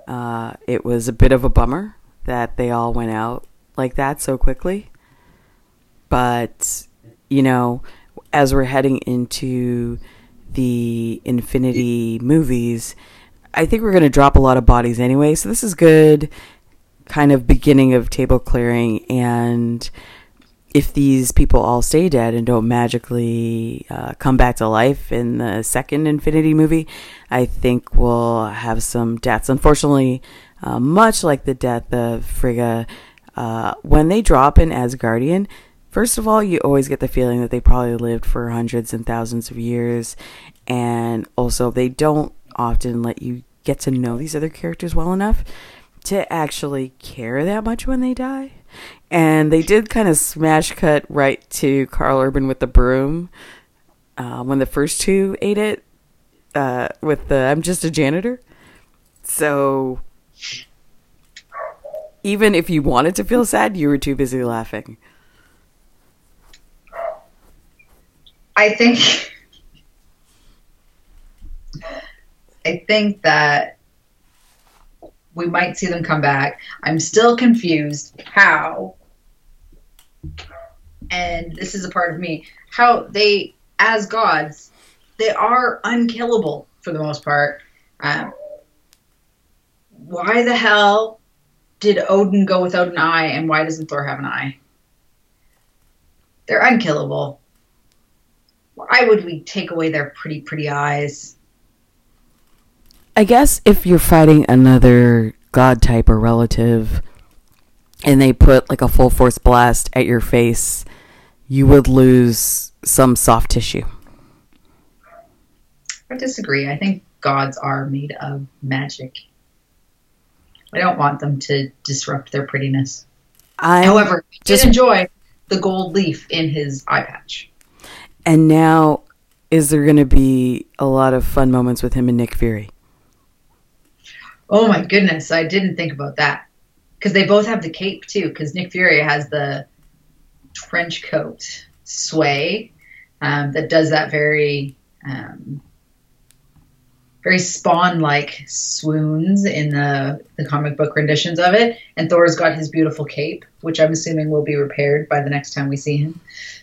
Uh, it was a bit of a bummer that they all went out like that so quickly. But, you know, as we're heading into the Infinity movies, I think we're going to drop a lot of bodies anyway. So this is good kind of beginning of table clearing and if these people all stay dead and don't magically uh, come back to life in the second Infinity movie, I think we'll have some deaths. Unfortunately, uh, much like the death of Frigga, uh, when they drop in Asgardian, first of all, you always get the feeling that they probably lived for hundreds and thousands of years, and also they don't often let you get to know these other characters well enough to actually care that much when they die. And they did kind of smash cut right to Karl Urban with the broom uh, when the first two ate it uh, with the I'm just a janitor. So even if you wanted to feel sad, you were too busy laughing. I think I think that we might see them come back. I'm still confused how, and this is a part of me, how they, as gods, they are unkillable for the most part. Um, why the hell did Odin go without an eye, and why doesn't Thor have an eye? They're unkillable. Why would we take away their pretty, pretty eyes? I guess if you're fighting another god type or relative and they put like a full force blast at your face, you would lose some soft tissue. I disagree. I think gods are made of magic. I don't want them to disrupt their prettiness. I However, just- enjoy the gold leaf in his eye patch. And now is there going to be a lot of fun moments with him and Nick Fury? Oh my goodness, I didn't think about that. Because they both have the cape too, because Nick Fury has the trench coat sway um, that does that very um, very spawn like swoons in the, the comic book renditions of it. And Thor's got his beautiful cape, which I'm assuming will be repaired by the next time we see him.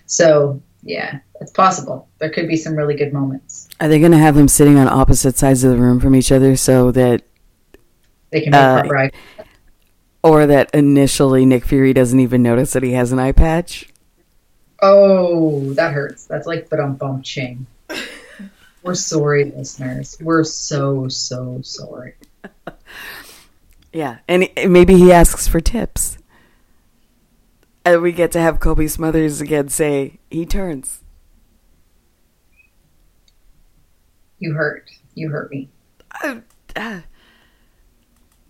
So yeah, it's possible. There could be some really good moments. Are they going to have them sitting on opposite sides of the room from each other so that They can make Uh, eye or that initially Nick Fury doesn't even notice that he has an eye patch? Oh, that hurts. That's like but um bump ching. We're sorry, listeners. We're so so sorry. <laughs> Yeah, and maybe he asks for tips. And we get to have Cobie Smulders again say he turns. You hurt. You hurt me. Uh, uh,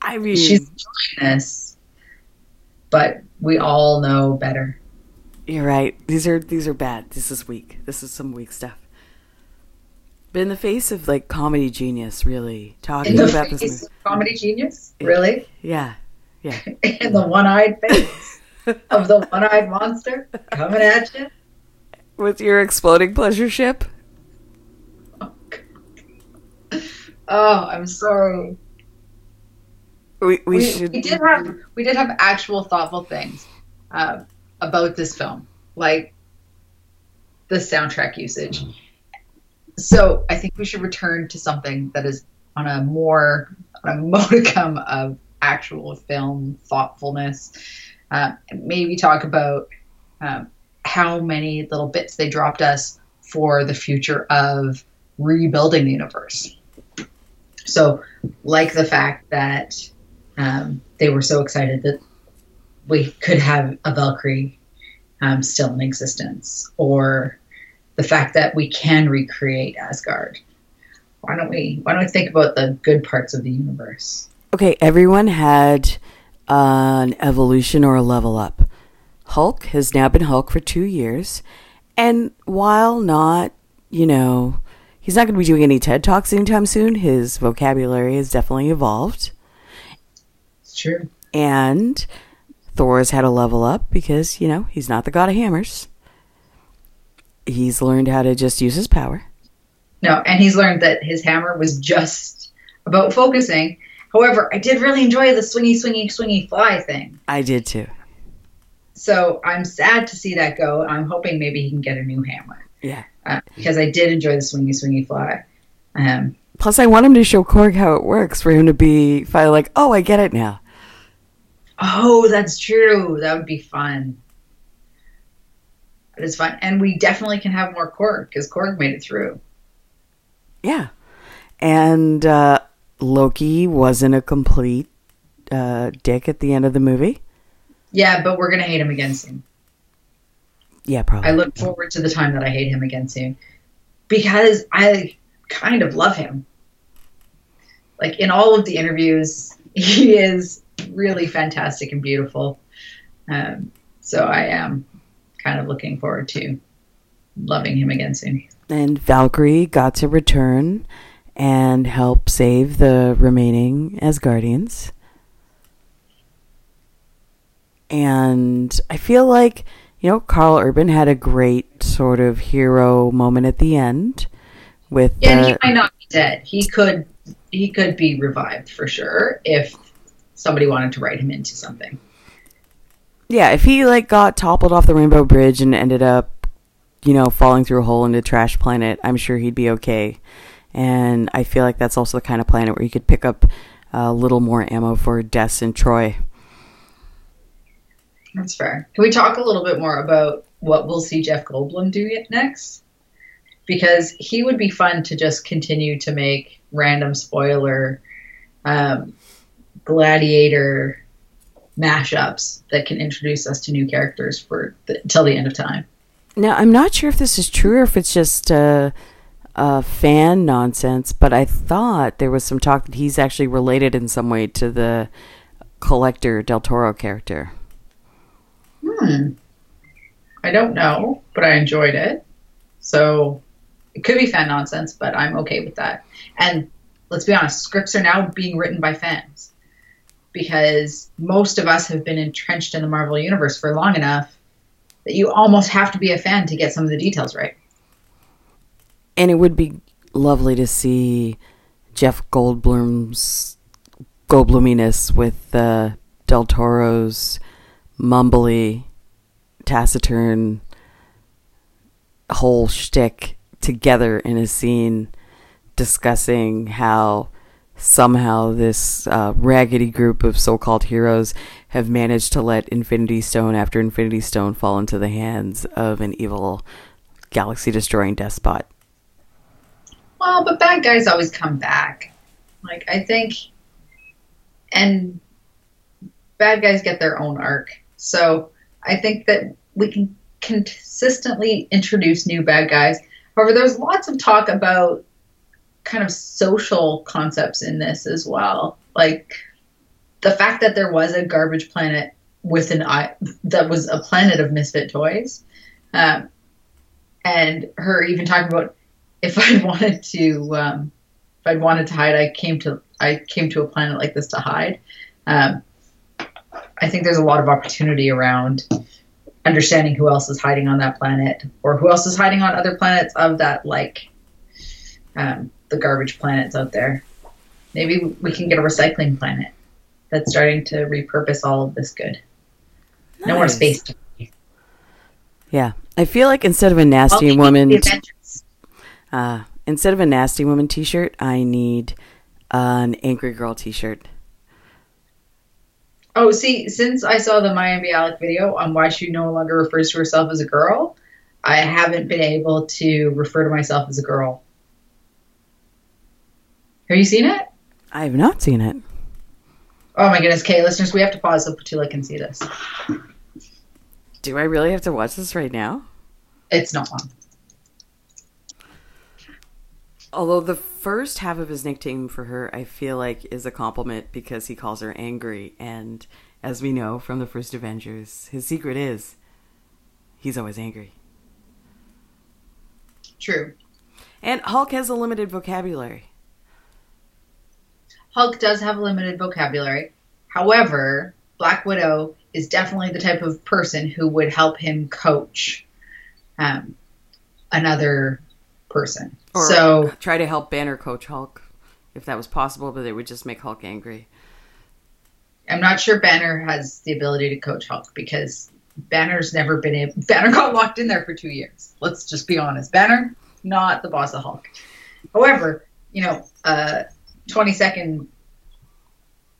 I mean, She's enjoying this, but we all know better. you're right. These are these are bad. This is weak. This is some weak stuff. But in the face of like comedy genius, really In talking about this movie, of comedy genius, really, yeah, yeah. <laughs> in the one-eyed face <laughs> of the one-eyed monster coming at you. With your exploding pleasure ship, Oh, I'm sorry. we we, we, should. we did have we did have actual thoughtful things uh, about this film, like the soundtrack usage. So I think we should return to something that is on a more on a <laughs> modicum of actual film thoughtfulness. Uh, maybe talk about um, how many little bits they dropped us for the future of rebuilding the universe. So, like the fact that um, they were so excited that we could have a Valkyrie um, still in existence, or the fact that we can recreate Asgard. Why don't we? Why don't we think about the good parts of the universe? Okay, everyone had an evolution or a level up. Hulk has now been Hulk for two years, and while not, you know, he's not going to be doing any TED Talks anytime soon, his vocabulary has definitely evolved. It's true. And Thor's had a level up because, you know, he's not the god of hammers. He's learned how to just use his power. No, and he's learned that his hammer was just about focusing. However, I did really enjoy the swingy, swingy, swingy fly thing. I did too. So I'm sad to see that go. I'm hoping maybe he can get a new hammer. Yeah. Uh, because I did enjoy the swingy, swingy fly. Um, Plus, I want him to show Korg how it works for him to be finally like, oh, I get it now. oh, that's true. That would be fun. That is fun. And we definitely can have more Korg because Korg made it through. Yeah. And uh, Loki wasn't a complete uh, dick at the end of the movie. Yeah, but we're going to hate him again soon. Yeah, probably. I look forward to the time that I hate him again soon because I kind of love him. Like in all of the interviews, <laughs> he is really fantastic and beautiful. Um, so I am kind of looking forward to loving him again soon. and Valkyrie got to return and help save the remaining Asgardians. And I feel like, you know, Karl Urban had a great sort of hero moment at the end with Yeah, and the, he might not be dead. He could he could be revived for sure if somebody wanted to write him into something. yeah, if he like got toppled off the Rainbow Bridge and ended up, you know, falling through a hole into Trash Planet, I'm sure he'd be okay. And I feel like that's also the kind of planet where you could pick up a little more ammo for Des and Troy. That's fair. Can we talk a little bit more about what we'll see Jeff Goldblum do next? Because he would be fun to just continue to make random spoiler um, gladiator mashups that can introduce us to new characters for the, till the end of time. Now, I'm not sure if this is true or if it's just uh, uh, fan nonsense, but I thought there was some talk that he's actually related in some way to the collector Del Toro character. Hmm. I don't know, but I enjoyed it. So it could be fan nonsense, but I'm okay with that. And let's be honest, scripts are now being written by fans because most of us have been entrenched in the Marvel universe for long enough that you almost have to be a fan to get some of the details right. And it would be lovely to see Jeff Goldblum's Goldbluminess with uh, Del Toro's mumbly, taciturn whole shtick together in a scene discussing how somehow this uh, raggedy group of so-called heroes have managed to let Infinity Stone after Infinity Stone fall into the hands of an evil galaxy-destroying despot. Well, but bad guys always come back. Like I think, and bad guys get their own arc. So I think that we can consistently introduce new bad guys. However, there's lots of talk about kind of social concepts in this as well. Like the fact that there was a garbage planet with an eye that was a planet of misfit toys, um, and her even talking about if I <laughs> wanted to, um, if I wanted to hide, I came to I came to a planet like this to hide. Um, I think there's a lot of opportunity around understanding who else is hiding on that planet or who else is hiding on other planets of that like um, the garbage planets out there. Maybe we can get a recycling planet that's starting to repurpose all of this good. No more space. Yeah, I feel like instead of a nasty woman, uh, instead of a nasty woman T-shirt, I need an angry girl T-shirt. Oh, see, since I saw the Mayim Bialik video on why she no longer refers to herself as a girl, I haven't been able to refer to myself as a girl. Have you seen it? I have not seen it. Oh my goodness, okay, listeners, we have to pause so Petula can see this. Do I really have to watch this right now? It's not long. Although the first half of his nickname for her, I feel like, is a compliment because he calls her angry. And as we know from the first Avengers, his secret is he's always angry. True. And Hulk has a limited vocabulary. Hulk does have a limited vocabulary. However, Black Widow is definitely the type of person who would help him coach um, another person. Or so try to help Banner coach Hulk if that was possible, but it would just make Hulk angry. I'm not sure Banner has the ability to coach Hulk because Banner's never been able. <laughs> Banner got locked in there for two years. Let's just be honest. Banner, not the boss of Hulk. However, you know, uh, 20 second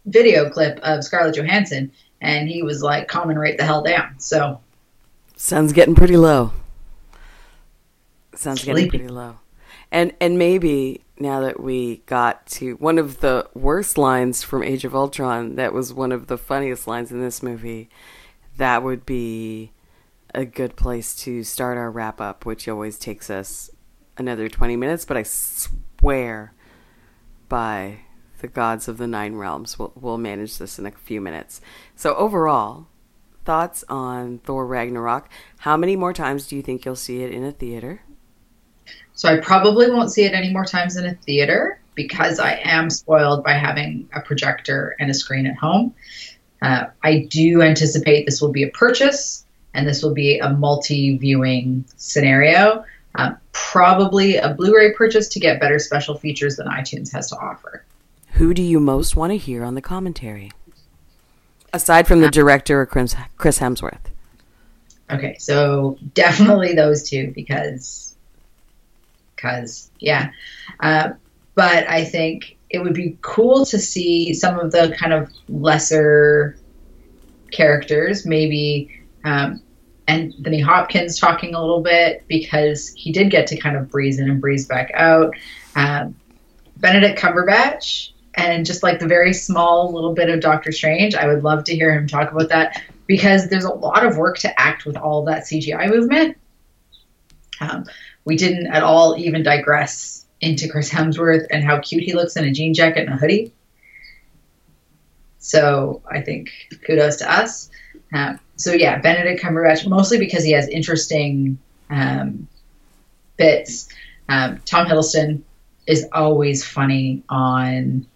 video clip of Scarlett Johansson, and he was like, "Common rate the hell down." So Sun's getting pretty low. Sun's getting pretty low. And and maybe now that we got to one of the worst lines from Age of Ultron, that was one of the funniest lines in this movie. That would be a good place to start our wrap up, which always takes us another 20 minutes, but I swear by the gods of the nine realms, we'll, we'll manage this in a few minutes. So, overall, thoughts on Thor Ragnarok? How many more times do you think you'll see it in a theater? So I probably won't see it any more times in a theater because I am spoiled by having a projector and a screen at home. Uh, I do anticipate this will be a purchase and this will be a multi viewing scenario. Uh, probably a Blu ray purchase to get better special features than iTunes has to offer. Who do you most want to hear on the commentary? Aside from the director or Chris Chris Hemsworth. Okay, so definitely those two because, because yeah, uh, but I think it would be cool to see some of the kind of lesser characters, maybe um, Anthony Hopkins talking a little bit because he did get to kind of breeze in and breeze back out. Um, Benedict Cumberbatch and just like the very small little bit of Doctor Strange, I would love to hear him talk about that because there's a lot of work to act with all that CGI movement. Um, we didn't at all even digress into Chris Hemsworth and how cute he looks in a jean jacket and a hoodie. So I think kudos to us. Um, so yeah, Benedict Cumberbatch, mostly because he has interesting um, bits. Um, Tom Hiddleston is always funny on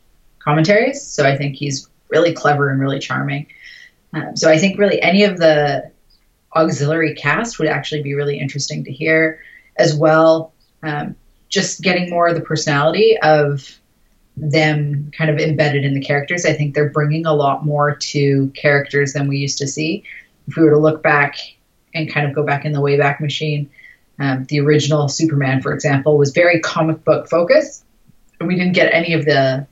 commentaries, so I think he's really clever and really charming. Um, so I think really any of the auxiliary cast would actually be really interesting to hear as well. Um, just getting more of the personality of them kind of embedded in the characters. I think they're bringing a lot more to characters than we used to see. If we were to look back and kind of go back in the Wayback Machine, um, the original Superman, for example, was very comic book focused, and we didn't get any of the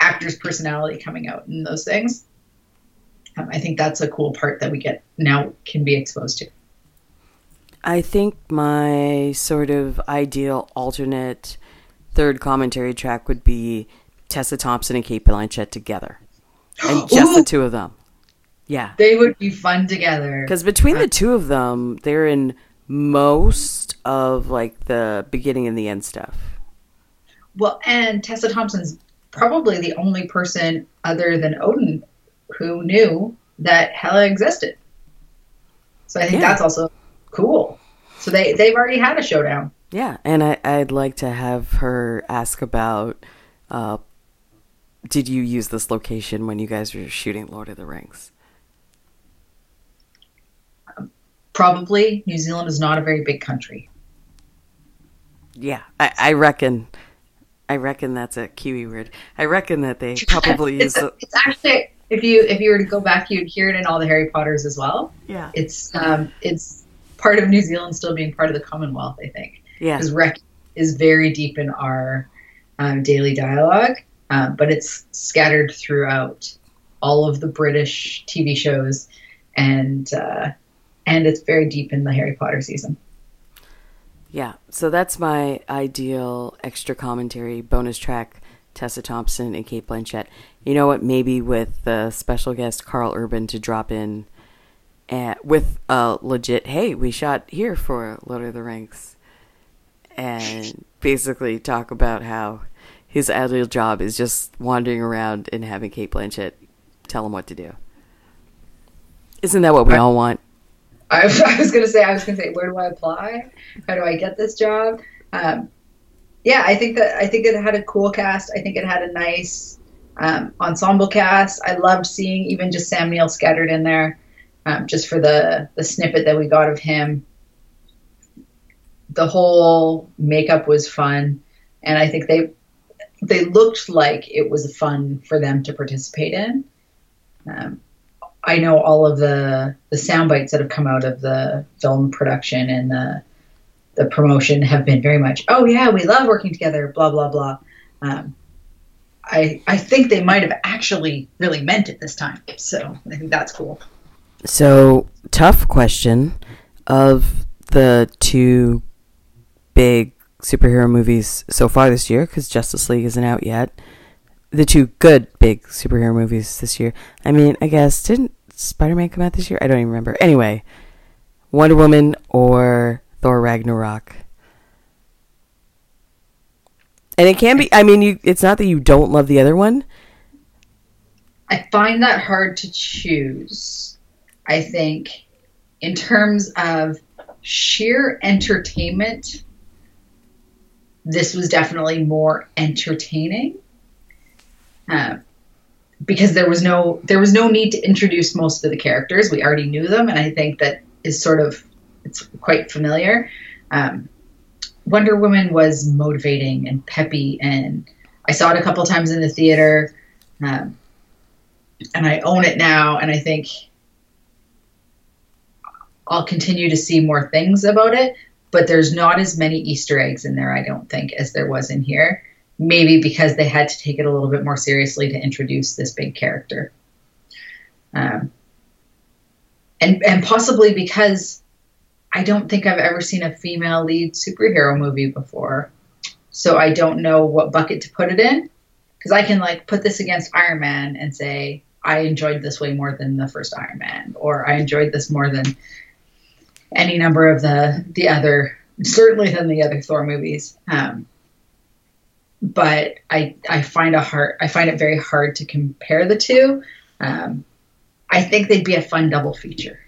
actor's personality coming out in those things. Um, I think that's a cool part that we get now can be exposed to. I think my sort of ideal alternate third commentary track would be Tessa Thompson and Cate Blanchett together, and <gasps> just the two of them. Yeah, They would be fun together. because between the uh, two of them, they're in most of like the beginning and the end stuff. Well, and Tessa Thompson's probably the only person other than Odin who knew that Hela existed. So I think Yeah. that's also cool. So they they've already had a showdown. Yeah, and I, I'd like to have her ask about uh, did you use this location when you guys were shooting Lord of the Rings? Probably New Zealand is not a very big country. Yeah, I, I reckon. I reckon that's a Kiwi word. I reckon that they <laughs> probably use. it's, it. it's actually if you if you were to go back, you'd hear it in all the Harry Potters as well. Yeah, It's um it's part of New Zealand still being part of the Commonwealth. I think. yeah, because rec is very deep in our um, daily dialogue, um, but it's scattered throughout all of the British TV shows, and uh, and it's very deep in the Harry Potter season. Yeah, so that's my ideal extra commentary bonus track Tessa Thompson and Cate Blanchett. You know what? Maybe with the special guest Karl Urban to drop in at, with a legit, hey, we shot here for Lord of the Rings. And basically talk about how his ideal job is just wandering around and having Cate Blanchett tell him what to do. Isn't that what we all want? I, <laughs> I was going to say, I was going to say, where do I apply? How do I get this job? Um, yeah, I think that I think it had a cool cast. I think it had a nice um, ensemble cast. I loved seeing even just Sam Neill scattered in there, um, just for the the snippet that we got of him. The whole makeup was fun, and I think they they looked like it was fun for them to participate in. Um, I know all of the the sound bites that have come out of the film production and the the promotion have been very much, oh yeah, we love working together, blah blah blah. Um, I I think they might have actually really meant it this time, so I think that's cool. So tough question of the two big superhero movies so far this year because Justice League isn't out yet. The two good big superhero movies this year. I mean, I guess didn't Spider Man come out this year? I don't even remember. Anyway, Wonder Woman or Thor Ragnarok. And it can be. I mean, you. It's not that you don't love the other one. I find that hard to choose. I think, in terms of sheer entertainment, this was definitely more entertaining uh, because there was no there was no need to introduce most of the characters. We already knew them, and I think that is sort of it's quite familiar. Um, Wonder Woman was motivating and peppy, and I saw it a couple times in the theater, um, and I own it now, and I think I'll continue to see more things about it but there's not as many Easter eggs in there, I don't think, as there was in here. Maybe because they had to take it a little bit more seriously to introduce this big character. Um, and, and possibly because I don't think I've ever seen a female lead superhero movie before. So I don't know what bucket to put it in. Because I can like put this against Iron Man and say, I enjoyed this way more than the first Iron Man, or I enjoyed this more than any number of the the other certainly than the other Thor movies. Um, but I I find a hard I find it very hard to compare the two. Um, I think they'd be a fun double feature.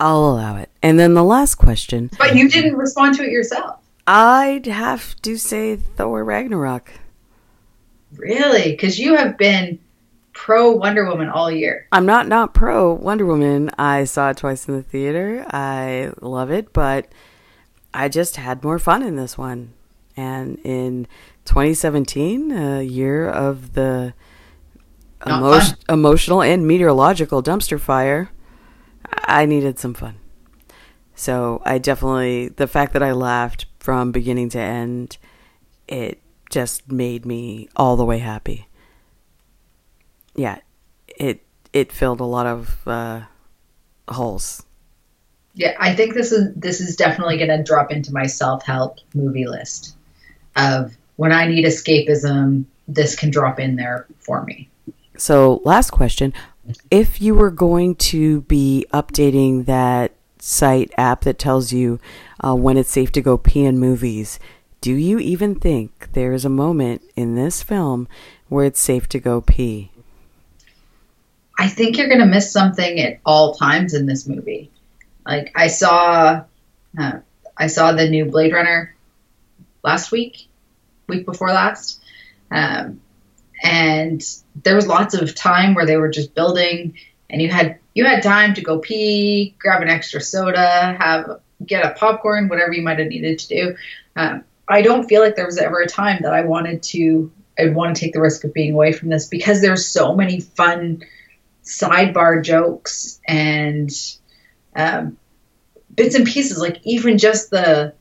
I'll allow it. And then the last question. But you didn't respond to it yourself. I'd have to say Thor Ragnarok. Really? Because you have been pro Wonder Woman all year. I'm not not pro Wonder Woman. I saw it twice in the theater. I love it, but I just had more fun in this one. And in 2017, a year of the emo- emotional and meteorological dumpster fire, I needed some fun. So I definitely the fact that I laughed from beginning to end, it just made me all the way happy yeah, it it filled a lot of uh, holes. Yeah, I think this is this is definitely going to drop into my self help movie list of when I need escapism. This can drop in there for me. So, last question: If you were going to be updating that site app that tells you uh, when it's safe to go pee in movies, do you even think there is a moment in this film where it's safe to go pee? I think you're going to miss something at all times in this movie. Like I saw, uh, I saw the new Blade Runner last week, week before last, um, and there was lots of time where they were just building, and you had you had time to go pee, grab an extra soda, have get a popcorn, whatever you might have needed to do. Um, I don't feel like there was ever a time that I wanted to I'd want to take the risk of being away from this because there's so many fun sidebar jokes and um, bits and pieces like even just the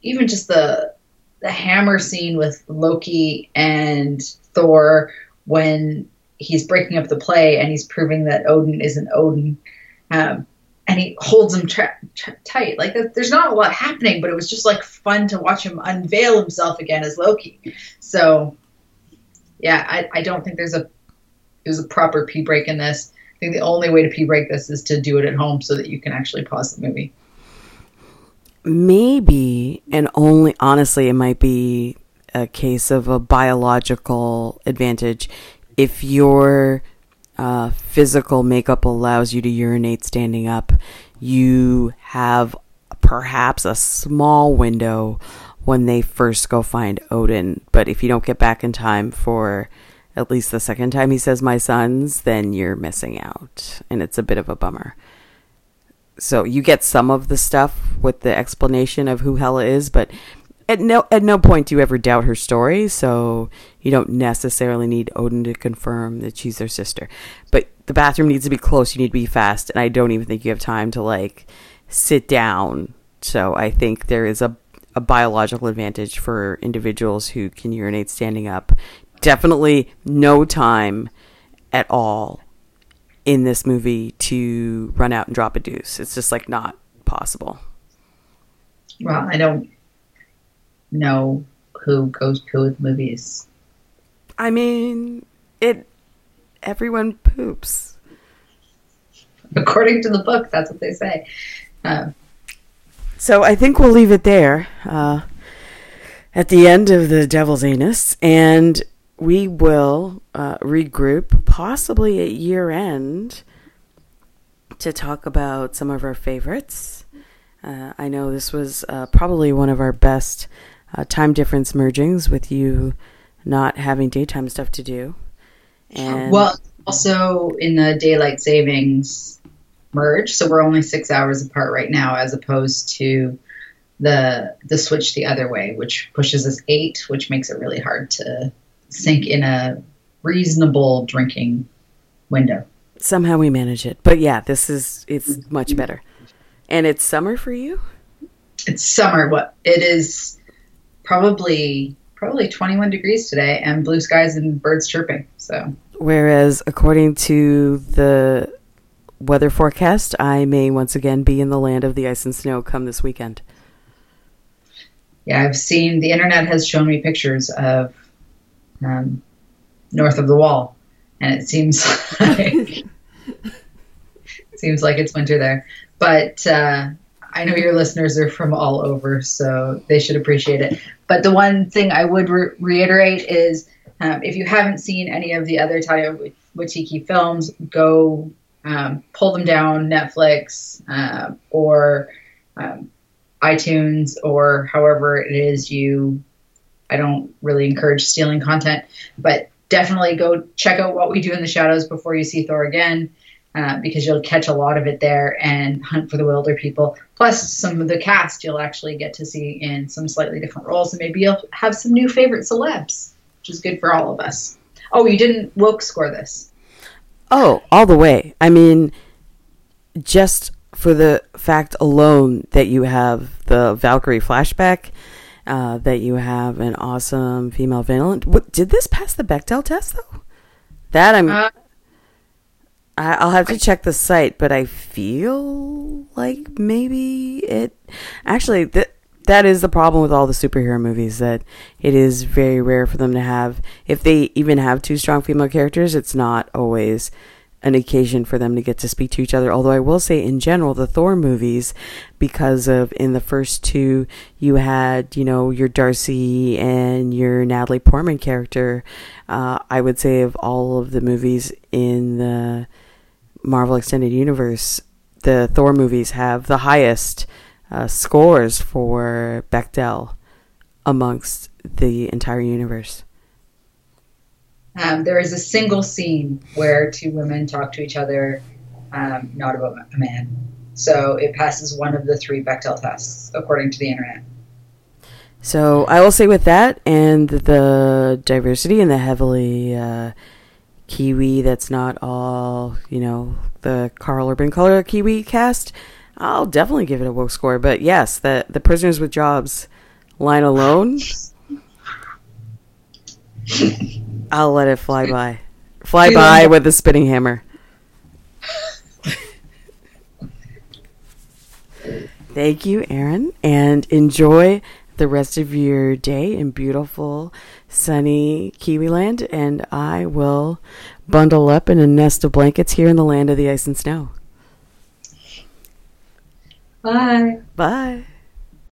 even just the the hammer scene with Loki and Thor when he's breaking up the play and he's proving that Odin isn't Odin um, and he holds him tra- tra- tight. Like there's not a lot happening, but it was just like fun to watch him unveil himself again as Loki. So yeah, I, I don't think there's a there's a proper pee break in this. I think the only way to pee break this is to do it at home so that you can actually pause the movie. Maybe, and only honestly, it might be a case of a biological advantage if your uh, physical makeup allows you to urinate standing up. You have perhaps a small window when they first go find Odin, but if you don't get back in time for at least the second time he says my sons, then you're missing out, and it's a bit of a bummer so you get some of the stuff with the explanation of who Hela is, but at no at no point do you ever doubt her story. So you don't necessarily need Odin to confirm that she's their sister. But the bathroom needs to be close. You need to be fast, and I don't even think you have time to like sit down. So I think there is a a biological advantage for individuals who can urinate standing up. Definitely no time at all in this movie to run out and drop a deuce. It's just like not possible. Well, I don't know who goes poo with movies. I mean, it. Everyone poops. According to the book, that's what they say. Uh, so I think we'll leave it there uh, at the end of the Devil's Anus, and we will uh, regroup possibly at year end to talk about some of our favorites. Uh, I know this was uh, probably one of our best uh, time difference mergings with you not having daytime stuff to do. And well, also in the daylight savings merge, so we're only six hours apart right now, as opposed to the the switch the other way, which pushes us eight, which makes it really hard to sink in a reasonable drinking window. Somehow we manage it. But yeah, this is it's mm-hmm. much better. And it's summer for you? It's summer. What it is probably probably 21 degrees today and blue skies and birds chirping. So whereas according to the weather forecast, I may once again be in the land of the ice and snow come this weekend. Yeah, I've seen the internet has shown me pictures of um, north of the wall, and it seems <laughs> like <laughs> seems like it's winter there. But uh, I know your listeners are from all over, so they should appreciate it. But the one thing I would re- reiterate is um, if you haven't seen any of the other Taika Waititi films, go um, pull them down Netflix uh, or um, iTunes or however it is you I don't really encourage stealing content, but definitely go check out what we do in the shadows before you see Thor again, uh, because you'll catch a lot of it there and hunt for the Wilderpeople. Plus, some of the cast you'll actually get to see in some slightly different roles, and maybe you'll have some new favorite celebs, which is good for all of us. Oh, you didn't woke score this? Oh, all the way. I mean, just for the fact alone that you have the Valkyrie flashback uh, that you have an awesome female villain. What, did this pass the Bechdel test though? That I'm. Uh, I, will have to check the site, but I feel like maybe it. Actually, that that is the problem with all the superhero movies that it is very rare for them to have. If they even have two strong female characters, it's not always an occasion for them to get to speak to each other. Although I will say, in general, the Thor movies, because of in the first two, you had, you know, your Darcy and your Natalie Portman character. Uh, I would say, of all of the movies in the Marvel Extended Universe, the Thor movies have the highest uh, scores for Bechdel amongst the entire universe. Um, there is a single scene where two women talk to each other, um, not about a man. So it passes one of the three Bechdel tests, according to the internet. So I will say with that and the diversity and the heavily uh, Kiwi that's not all, you know, the Karl Urban color Kiwi cast, I'll definitely give it a woke score. But yes, the, the Prisoners with Jobs line alone. <laughs> I'll let it fly by. Fly by with the spinning hammer. Thank you, Aaron, and enjoy the rest of your day in beautiful, sunny Kiwiland. And I will bundle up in a nest of blankets here in the land of the ice and snow. Bye. Bye.